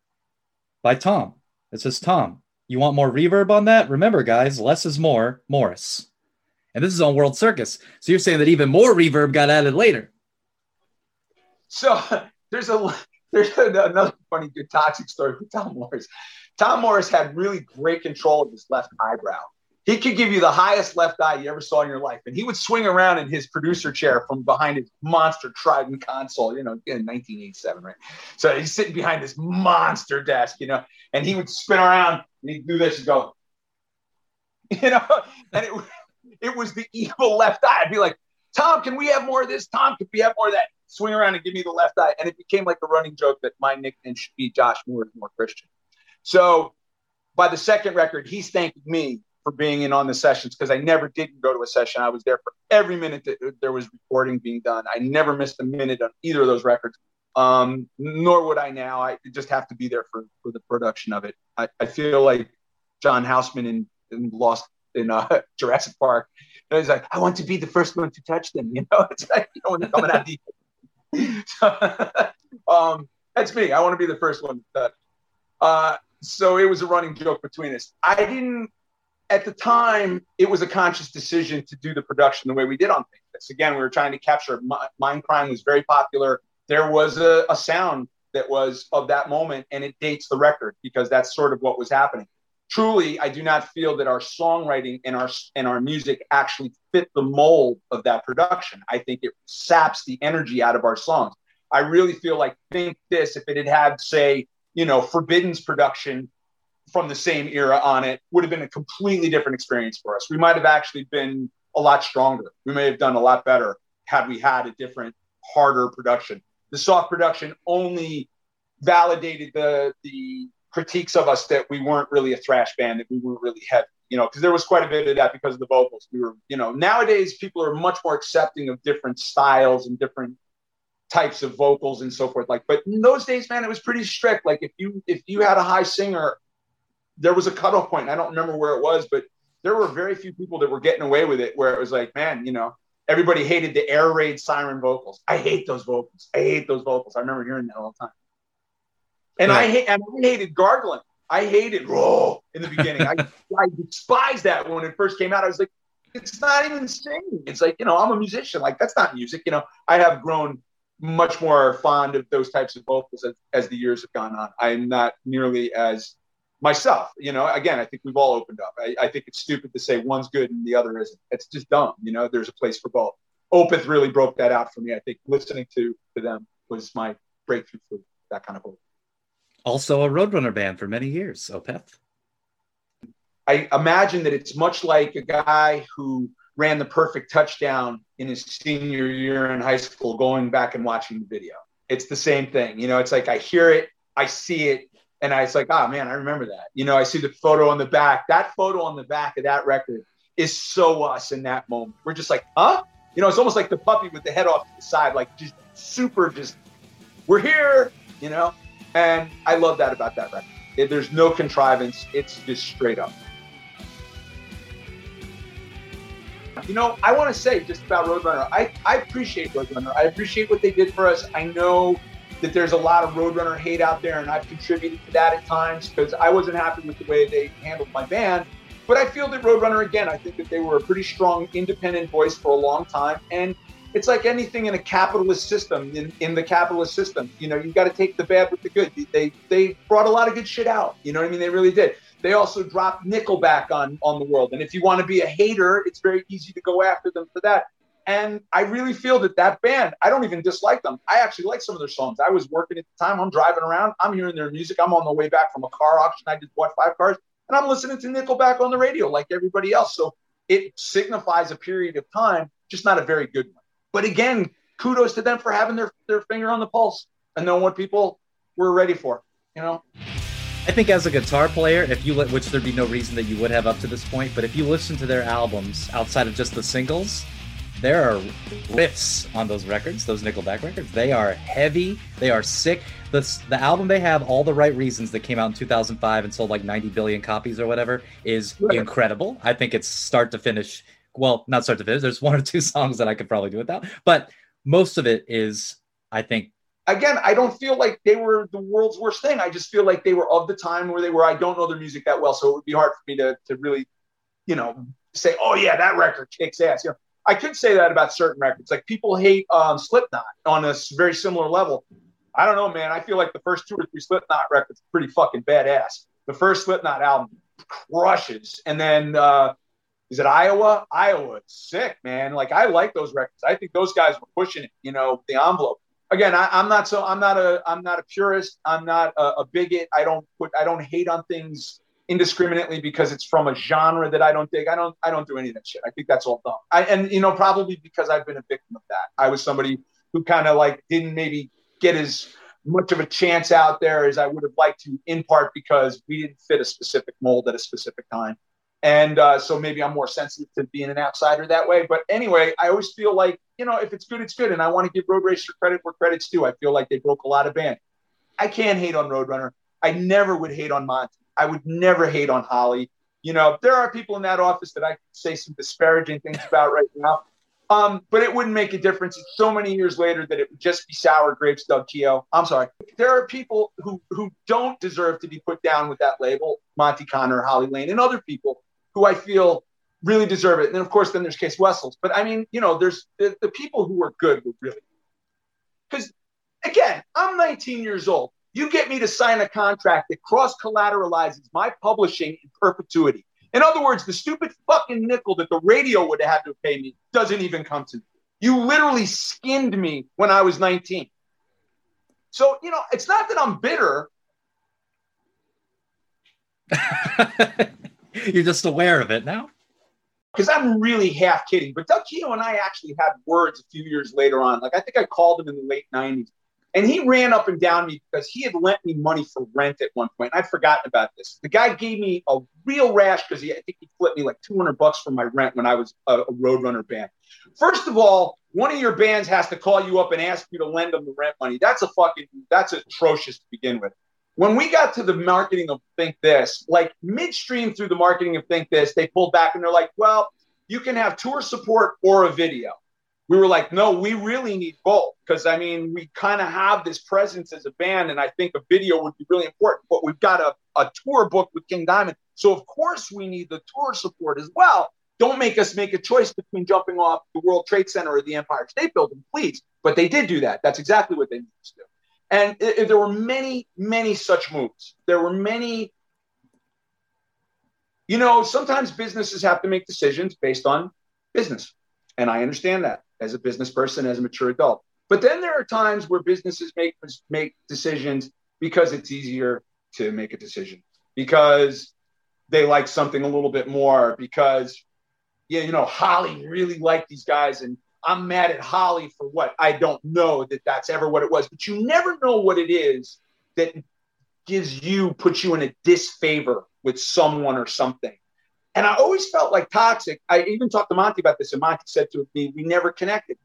by Tom. It says Tom, You want more reverb on that? Remember, guys, less is more. Morris. And this is on World Circus. So you're saying that even more reverb got added later. So there's a there's another funny good Toxik story with Tom Morris. Tom Morris had really great control of his left eyebrow. He could give you the highest left eye you ever saw in your life, and he would swing around in his producer chair from behind his monster Trident console. You know, in 1987, right? So he's sitting behind this monster desk, you know, and he would spin around and he'd do this and go, you know, and it it was the evil left eye. I'd be like, Tom, can we have more of this? Tom, can we have more of that? Swing around and give me the left eye. And it became like a running joke that my nickname should be Josh Moore more Christian. So by the second record, he's thanking me for being in on the sessions because I never didn't go to a session. I was there for every minute that there was recording being done. I never missed a minute on either of those records. Um, nor would I now. I just have to be there for, for the production of it. I, I feel like John Houseman in, in Lost in uh, Jurassic Park. And he's like, I want to be the first one to touch them. You know, it's like you know when they're coming out the. um, that's me. I want to be the first one. To touch. Uh, so it was a running joke between us. I didn't at the time. It was a conscious decision to do the production the way we did on things. Again, we were trying to capture. Mindcrime was very popular. There was a, a sound that was of that moment, and it dates the record because that's sort of what was happening truly i do not feel that our songwriting and our and our music actually fit the mold of that production i think it saps the energy out of our songs i really feel like think this if it had had say you know forbidden's production from the same era on it would have been a completely different experience for us we might have actually been a lot stronger we may have done a lot better had we had a different harder production the soft production only validated the the critiques of us that we weren't really a thrash band, that we weren't really heavy, you know, because there was quite a bit of that because of the vocals. We were, you know, nowadays people are much more accepting of different styles and different types of vocals and so forth. Like, but in those days, man, it was pretty strict. Like if you if you had a high singer, there was a cutoff point. I don't remember where it was, but there were very few people that were getting away with it where it was like, man, you know, everybody hated the air raid siren vocals. I hate those vocals. I hate those vocals. I remember hearing that all the time. And right. I hate and I hated gargling. I hated roll in the beginning. I, I despised that when it first came out. I was like, it's not even singing. It's like, you know, I'm a musician. Like that's not music. You know, I have grown much more fond of those types of vocals as, as the years have gone on. I'm not nearly as myself. You know, again, I think we've all opened up. I, I think it's stupid to say one's good and the other isn't. It's just dumb. You know, there's a place for both. Opeth really broke that out for me. I think listening to to them was my breakthrough for that kind of vocal also a Roadrunner band for many years, Opeth. I imagine that it's much like a guy who ran the perfect touchdown in his senior year in high school, going back and watching the video. It's the same thing. You know, it's like I hear it, I see it, and I, was like, oh man, I remember that. You know, I see the photo on the back. That photo on the back of that record is so us in that moment. We're just like, huh? You know, it's almost like the puppy with the head off to the side, like just super, just, we're here, you know? And I love that about that record. It, there's no contrivance, it's just straight up. You know, I want to say just about Roadrunner, I, I appreciate Roadrunner. I appreciate what they did for us. I know that there's a lot of Roadrunner hate out there, and I've contributed to that at times because I wasn't happy with the way they handled my band. But I feel that Roadrunner, again, I think that they were a pretty strong independent voice for a long time. And it's like anything in a capitalist system. In, in the capitalist system, you know, you've got to take the bad with the good. They they brought a lot of good shit out. You know what I mean? They really did. They also dropped Nickelback on on the world. And if you want to be a hater, it's very easy to go after them for that. And I really feel that that band, I don't even dislike them. I actually like some of their songs. I was working at the time. I'm driving around. I'm hearing their music. I'm on the way back from a car auction. I just bought five cars, and I'm listening to Nickelback on the radio like everybody else. So it signifies a period of time, just not a very good one. But again, kudos to them for having their, their finger on the pulse and knowing what people were ready for, you know? I think as a guitar player, if you let, which there'd be no reason that you would have up to this point, but if you listen to their albums outside of just the singles, there are riffs on those records, those Nickelback records. They are heavy. They are sick. The, the album they have, All the Right Reasons, that came out in 2005 and sold like 90 billion copies or whatever, is incredible. I think it's start to finish well, not start to finish. There's one or two songs that I could probably do without, but most of it is, I think, again, I don't feel like they were the world's worst thing. I just feel like they were of the time where they were. I don't know their music that well, so it would be hard for me to to really, you know, say, oh yeah, that record kicks ass. You know, I could say that about certain records. Like people hate um, Slipknot on a very similar level. I don't know, man. I feel like the first two or three Slipknot records are pretty fucking badass. The first Slipknot album crushes, and then uh, is it Iowa? Iowa, sick, man. Like I like those records. I think those guys were pushing it. You know, the envelope again, I, am not so I'm not a I'm not a purist. I'm not a, a, bigot. I don't put I don't hate on things indiscriminately because it's from a genre that I don't dig. I don't I don't do any of that shit. I think that's all dumb. I and you know probably because I've been a victim of that. I was somebody who kind of like didn't maybe get as much of a chance out there as I would have liked to, in part because we didn't fit a specific mold at a specific time. And uh, so maybe I'm more sensitive to being an outsider that way. But anyway, I always feel like, you know, if it's good, it's good. And I want to give Roadracer credit where credit's due. I feel like they broke a lot of band. I can't hate on Roadrunner. I never would hate on Monte. I would never hate on Holly. You know, there are people in that office that I could say some disparaging things about right now. Um, but it wouldn't make a difference. It's so many years later that it would just be sour grapes, Doug Keough. I'm sorry. There are people who who don't deserve to be put down with that label, Monte Conner, Holly Lane, and other people who I feel really deserve it. And of course, then there's Cees Wessels. But I mean, you know, there's the, the people who are good were really because again, I'm 19 years old. You get me to sign a contract that cross collateralizes my publishing in perpetuity. In other words, the stupid fucking nickel that the radio would have had to pay me doesn't even come to me. You literally skinned me when I was 19. So, you know, it's not that I'm bitter. You're just aware of it now? Because I'm really half kidding. But Doug Keough and I actually had words a few years later on. Like, I think I called him in the late 90s. And he ran up and down me because he had lent me money for rent at one point. I'd forgotten about this. The guy gave me a real rash because he, I think he flipped me like 200 bucks for my rent when I was a, a Roadrunner band. First of all, one of your bands has to call you up and ask you to lend them the rent money. That's a fucking, that's atrocious to begin with when we got to the marketing of Think This, like midstream through the marketing of Think This, they pulled back and they're like, well, you can have tour support or a video. We were like, no, we really need both because I mean, we kind of have this presence as a band, and I think a video would be really important. But we've got a, a tour book with King Diamond, so of course we need the tour support as well. Don't make us make a choice between jumping off the World Trade Center or the Empire State Building, please. But they did do that. That's exactly what they needed to do. And it, it, there were many, many such moves. There were many. You know, sometimes businesses have to make decisions based on business. And I understand that as a business person, as a mature adult. But then there are times where businesses make make decisions because it's easier to make a decision, because they like something a little bit more, because yeah, you know, Holly really liked these guys and I'm mad at Holly for what I don't know that that's ever what it was, but you never know what it is that gives you, puts you in a disfavor with someone or something. And I always felt like Toxik. I even talked to Monte about this, and Monte said to me, We never connected.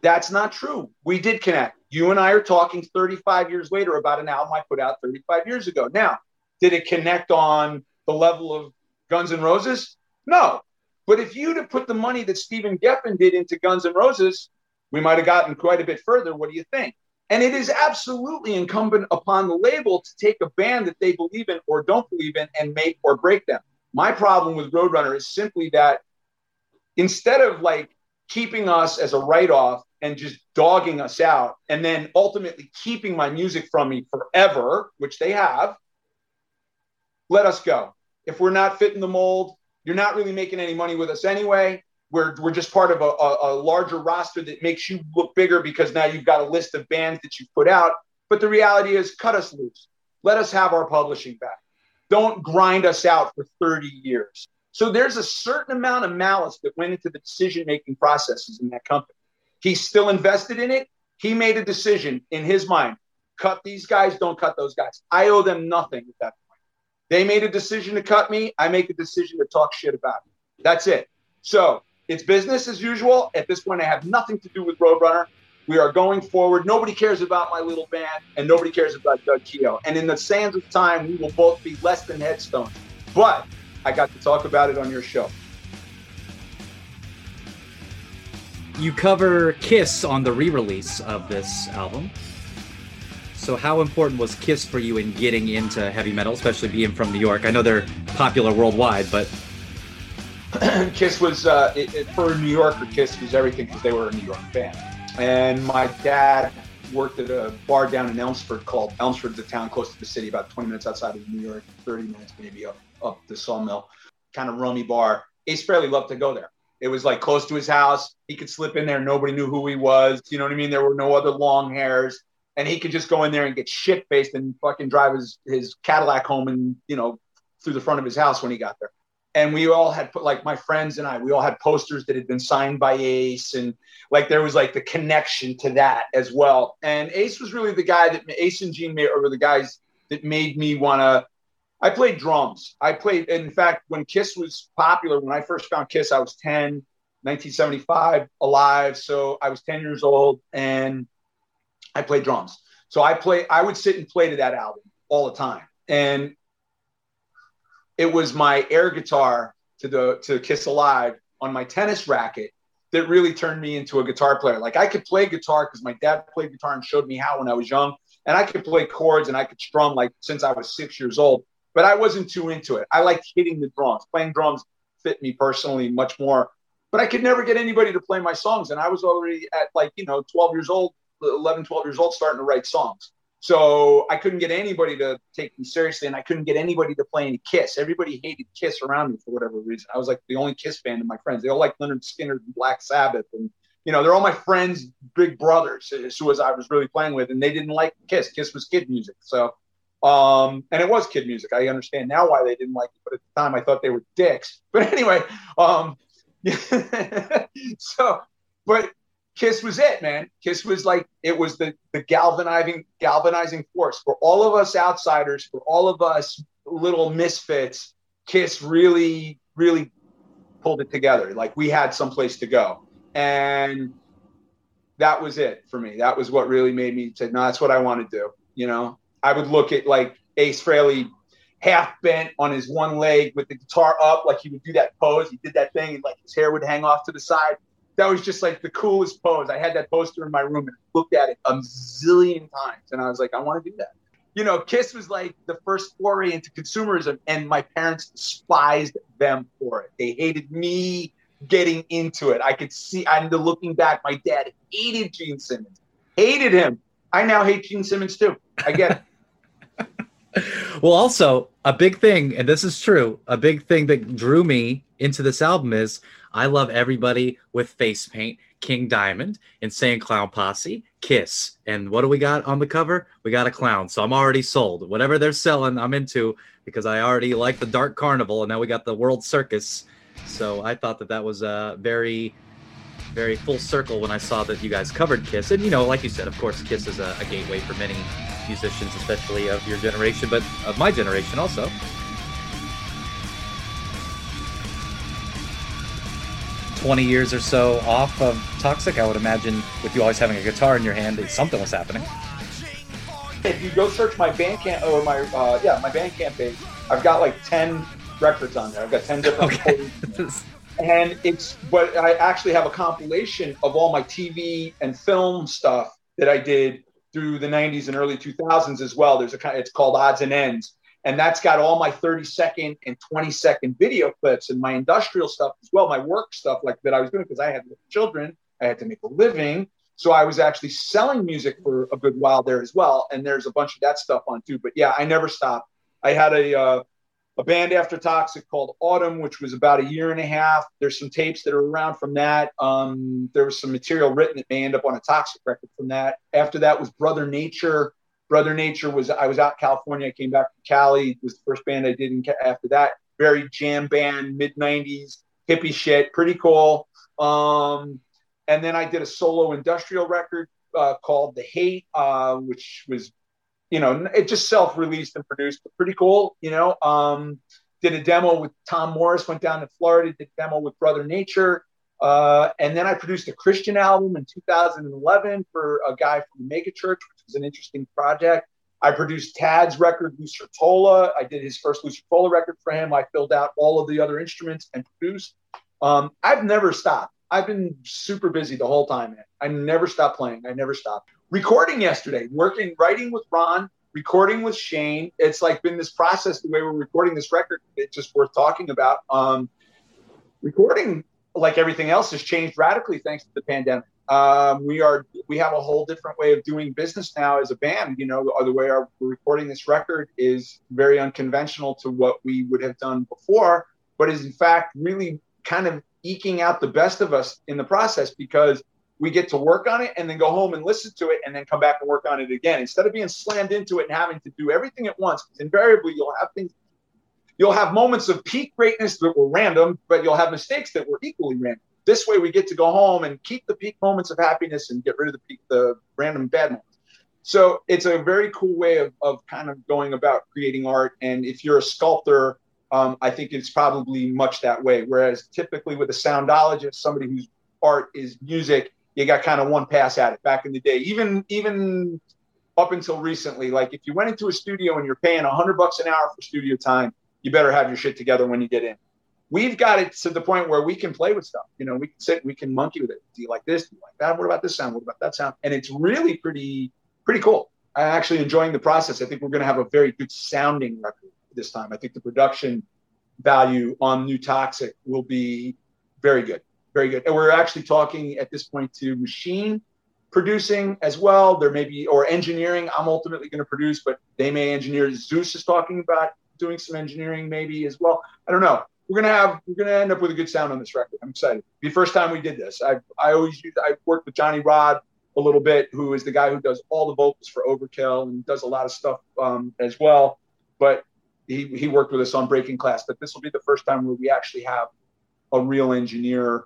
That's not true. We did connect. You and I are talking 35 years later about an album I put out 35 years ago. Now, did it connect on the level of Guns N' Roses? No. But if you'd have put the money that Stephen Geffen did into Guns N' Roses, we might have gotten quite a bit further. What do you think? And it is absolutely incumbent upon the label to take a band that they believe in or don't believe in and make or break them. My problem with Roadrunner is simply that instead of like keeping us as a write off and just dogging us out and then ultimately keeping my music from me forever, which they have, let us go. If we're not fitting the mold, you're not really making any money with us anyway. We're, we're just part of a, a, a larger roster that makes you look bigger because now you've got a list of bands that you've put out. But the reality is, cut us loose. Let us have our publishing back. Don't grind us out for 30 years. So there's a certain amount of malice that went into the decision making processes in that company. He's still invested in it. He made a decision in his mind cut these guys, don't cut those guys. I owe them nothing at that point. they made a decision to cut me. I make a decision to talk shit about it. That's it. So it's business as usual. At this point, I have nothing to do with Roadrunner. We are going forward. Nobody cares about my little band, and nobody cares about Doug Keough. And in the sands of time, we will both be less than headstones. But I got to talk about it on your show. You cover Kiss on the re release of this album. So, how important was Kiss for you in getting into heavy metal, especially being from New York? I know they're popular worldwide, but Kiss was uh, it, it, for New Yorker. Kiss was everything because they were a New York band. And my dad worked at a bar down in Elmsford called Elmsford's a town close to the city, about 20 minutes outside of New York, 30 minutes maybe up up the Sawmill, kind of rummy bar. Ace Frehley loved to go there. It was like close to his house. He could slip in there. Nobody knew who he was. You know what I mean? There were no other long hairs. And he could just go in there and get shit faced and fucking drive his, his Cadillac home and, you know, through the front of his house when he got there. And we all had put like my friends and I, we all had posters that had been signed by Ace. And like there was like the connection to that as well. And Ace was really the guy that Ace and Gene were the guys that made me want to I played drums. I played, in fact, when Kiss was popular, when I first found Kiss, I was 10, 1975, alive. So I was 10 years old and I played drums. So I play, I would sit and play to that album all the time. And it was my air guitar to the to Kiss Alive on my tennis racket that really turned me into a guitar player. Like I could play guitar because my dad played guitar and showed me how when I was young. And I could play chords and I could strum like since I was six years old but I wasn't too into it. I liked hitting the drums. Playing drums fit me personally much more. But I could never get anybody to play my songs. And I was already at like, you know, 12 years old, 11, 12 years old, starting to write songs. So I couldn't get anybody to take me seriously, and I couldn't get anybody to play any Kiss. Everybody hated Kiss around me for whatever reason. I was like the only Kiss fan of my friends. They all like Lynyrd Skynyrd and Black Sabbath, and you know they're all my friends' big brothers, who was I was really playing with, and they didn't like Kiss. Kiss was kid music, so um, and it was kid music. I understand now why they didn't like it, but at the time I thought they were dicks. But anyway, um, so, but Kiss was it, man. Kiss was like it was the the galvanizing galvanizing force for all of us outsiders, for all of us little misfits. Kiss really, really pulled it together. Like we had someplace to go, and that was it for me. That was what really made me say, "No, that's what I want to do." You know, I would look at like Ace Frehley half bent on his one leg with the guitar up, like he would do that pose. He did that thing, and like his hair would hang off to the side. That was just like the coolest pose. I had that poster in my room and looked at it a zillion times, and I was like, I want to do that. You know, Kiss was like the first foray into consumerism, and my parents despised them for it. They hated me getting into it. I could see, I'm looking back, my dad hated Gene Simmons, hated him. I now hate Gene Simmons too. I get it. Well, also a big thing, and this is true, a big thing that drew me into this album is I love everybody with face paint. King Diamond, Insane Clown Posse, Kiss, and what do we got on the cover? We got a clown. So I'm already sold. Whatever they're selling, I'm into because I already like the Dark Carnival, and now we got the World Circus. So I thought that that was a very, very full circle when I saw that you guys covered Kiss. And you know, like you said, of course, Kiss is a, a gateway for many musicians, especially of your generation, but of my generation also. Twenty years or so off of Toxik, I would imagine, with you always having a guitar in your hand, something was happening. If you go search my Bandcamp or my uh, yeah my Bandcamp page, I've got like ten records on there. I've got ten different. Okay. and it's but I actually have a compilation of all my TV and film stuff that I did through the 90s and early 2000s as well. There's a kind it's called Odds and Ends. And that's got all my 30 second and 20 second video clips and my industrial stuff as well, my work stuff like that I was doing because I had children, I had to make a living. So I was actually selling music for a good while there as well. And there's a bunch of that stuff on too. But yeah, I never stopped. I had a uh, a band after Toxik called Autumn, which was about a year and a half. There's some tapes that are around from that. Um, there was some material written that may end up on a Toxik record from that. After that was Brother Nature. Brother Nature was I was out in California. I came back from Cali. It was the first band I did. In, after that, very jam band, mid '90s hippie shit, pretty cool. Um, and then I did a solo industrial record uh, called The Hate, uh, which was you know, it just self-released and produced, but pretty cool. You know, um, did a demo with Tom Morris. Went down to Florida, did a demo with Brother Nature, uh, and then I produced a Christian album in 2011 for a guy from the Mega Church, which was an interesting project. I produced Tad's record, Lucertola. I did his first Lucertola record for him. I filled out all of the other instruments and produced. Um, I've never stopped. I've been super busy the whole time, man. I never stopped playing. I never stopped. Recording yesterday, working, writing with Ron, recording with Shane. It's like been this process the way we're recording this record. It's just worth talking about. Um, recording, like everything else, has changed radically thanks to the pandemic. Um, we are we have a whole different way of doing business now as a band. You know, the way our, we're recording this record is very unconventional to what we would have done before, but is in fact really kind of eking out the best of us in the process because we get to work on it and then go home and listen to it and then come back and work on it again instead of being slammed into it and having to do everything at once. because Invariably, you'll have things. You'll have moments of peak greatness that were random, but you'll have mistakes that were equally random this way, we get to go home and keep the peak moments of happiness and get rid of the peak, the random bad moments. So it's a very cool way of, of kind of going about creating art. And if you're a sculptor, um, I think it's probably much that way. Whereas typically with a soundologist, somebody whose art is music, you got kind of one pass at it. Back in the day, even even up until recently, like if you went into a studio and you're paying hundred bucks an hour for studio time, you better have your shit together when you get in we've got it to the point where we can play with stuff. You know, we can sit, we can monkey with it. Do you like this? Do you like that? What about this sound? What about that sound? And it's really pretty, pretty cool. I'm actually enjoying the process. I think we're going to have a very good sounding record this time. I think the production value on New Toxik will be very good, very good. And we're actually talking at this point to machine producing as well. There may be, or engineering. I'm ultimately going to produce, but they may engineer. Zeuss is talking about doing some engineering maybe as well. I don't know we're gonna have we're gonna end up with a good sound on this record. I'm excited. The first time we did this, I I always use I worked with Johnny Rod a little bit, who is the guy who does all the vocals for Overkill and does a lot of stuff um, as well. But he he worked with us on Breaking Class. But this will be the first time where we actually have a real engineer,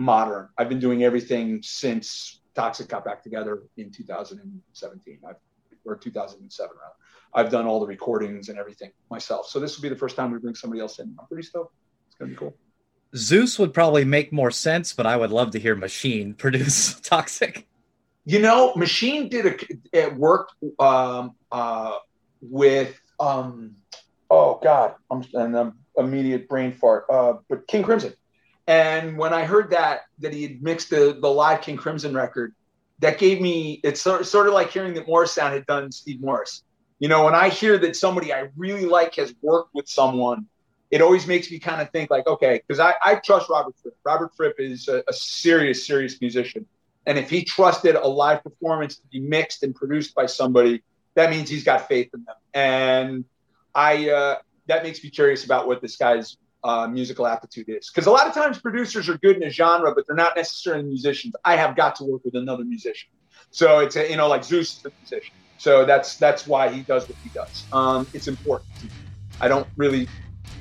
modern. I've been doing everything since Toxik got back together in 2017 I've, or 2007 rather. I've done all the recordings and everything myself. So this will be the first time we bring somebody else in. I'm pretty stoked. It's gonna be cool. Zeuss would probably make more sense, but I would love to hear Machine produce Toxik. You know, Machine did a it worked um, uh, with um, oh god, I'm an um, immediate brain fart. Uh, but King Crimson. And when I heard that that he had mixed the the live King Crimson record, that gave me it's sort, of like hearing that Morrisound had done Steve Morse. you know, when I hear that somebody I really like has worked with someone, it always makes me kind of think like, okay, because I, I trust Robert Fripp. Robert Fripp is a, a serious, serious musician. And if he trusted a live performance to be mixed and produced by somebody, that means he's got faith in them. And I, uh, that makes me curious about what this guy's uh, musical aptitude is. Because a lot of times producers are good in a genre, but they're not necessarily musicians. I have got to work with another musician. So it's, a, you know, like Zeuss is a musician. So that's that's why he does what he does. Um, it's important. I don't really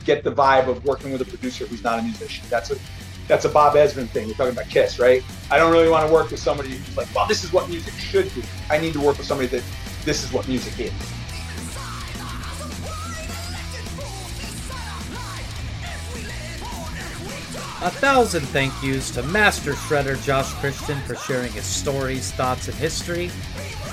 get the vibe of working with a producer who's not a musician. That's a that's a Bob Ezrin thing. We're talking about Kiss, right? I don't really want to work with somebody who's like, well, this is what music should be. I need to work with somebody that this is what music is. A thousand thank yous to Master Shredder Josh Christian for sharing his stories, thoughts, and history.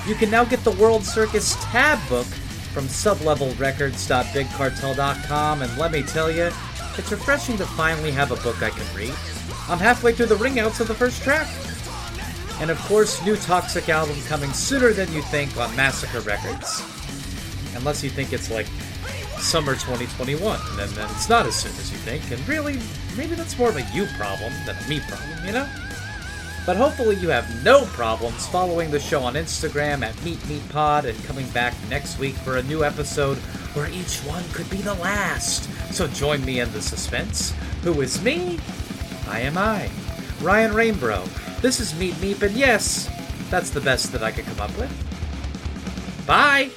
You can now get the World Circus tab book from sublevelrecords.bigcartel.com, and let me tell you, it's refreshing to finally have a book I can read. I'm halfway through the ringouts of the first track. And of course, new Toxik album coming sooner than you think on Massacre Records. Unless you think it's like summer 2021, and then, it's not as soon as you think. And really, maybe that's more of a you problem than a me problem, you know? But hopefully you have no problems following the show on Instagram at meepmeeppod and coming back next week for a new episode where each one could be the last. So join me in the suspense. Who is me? I am I, Ryan Rainbro. This is Meet Meep, and yes, that's the best that I could come up with. Bye!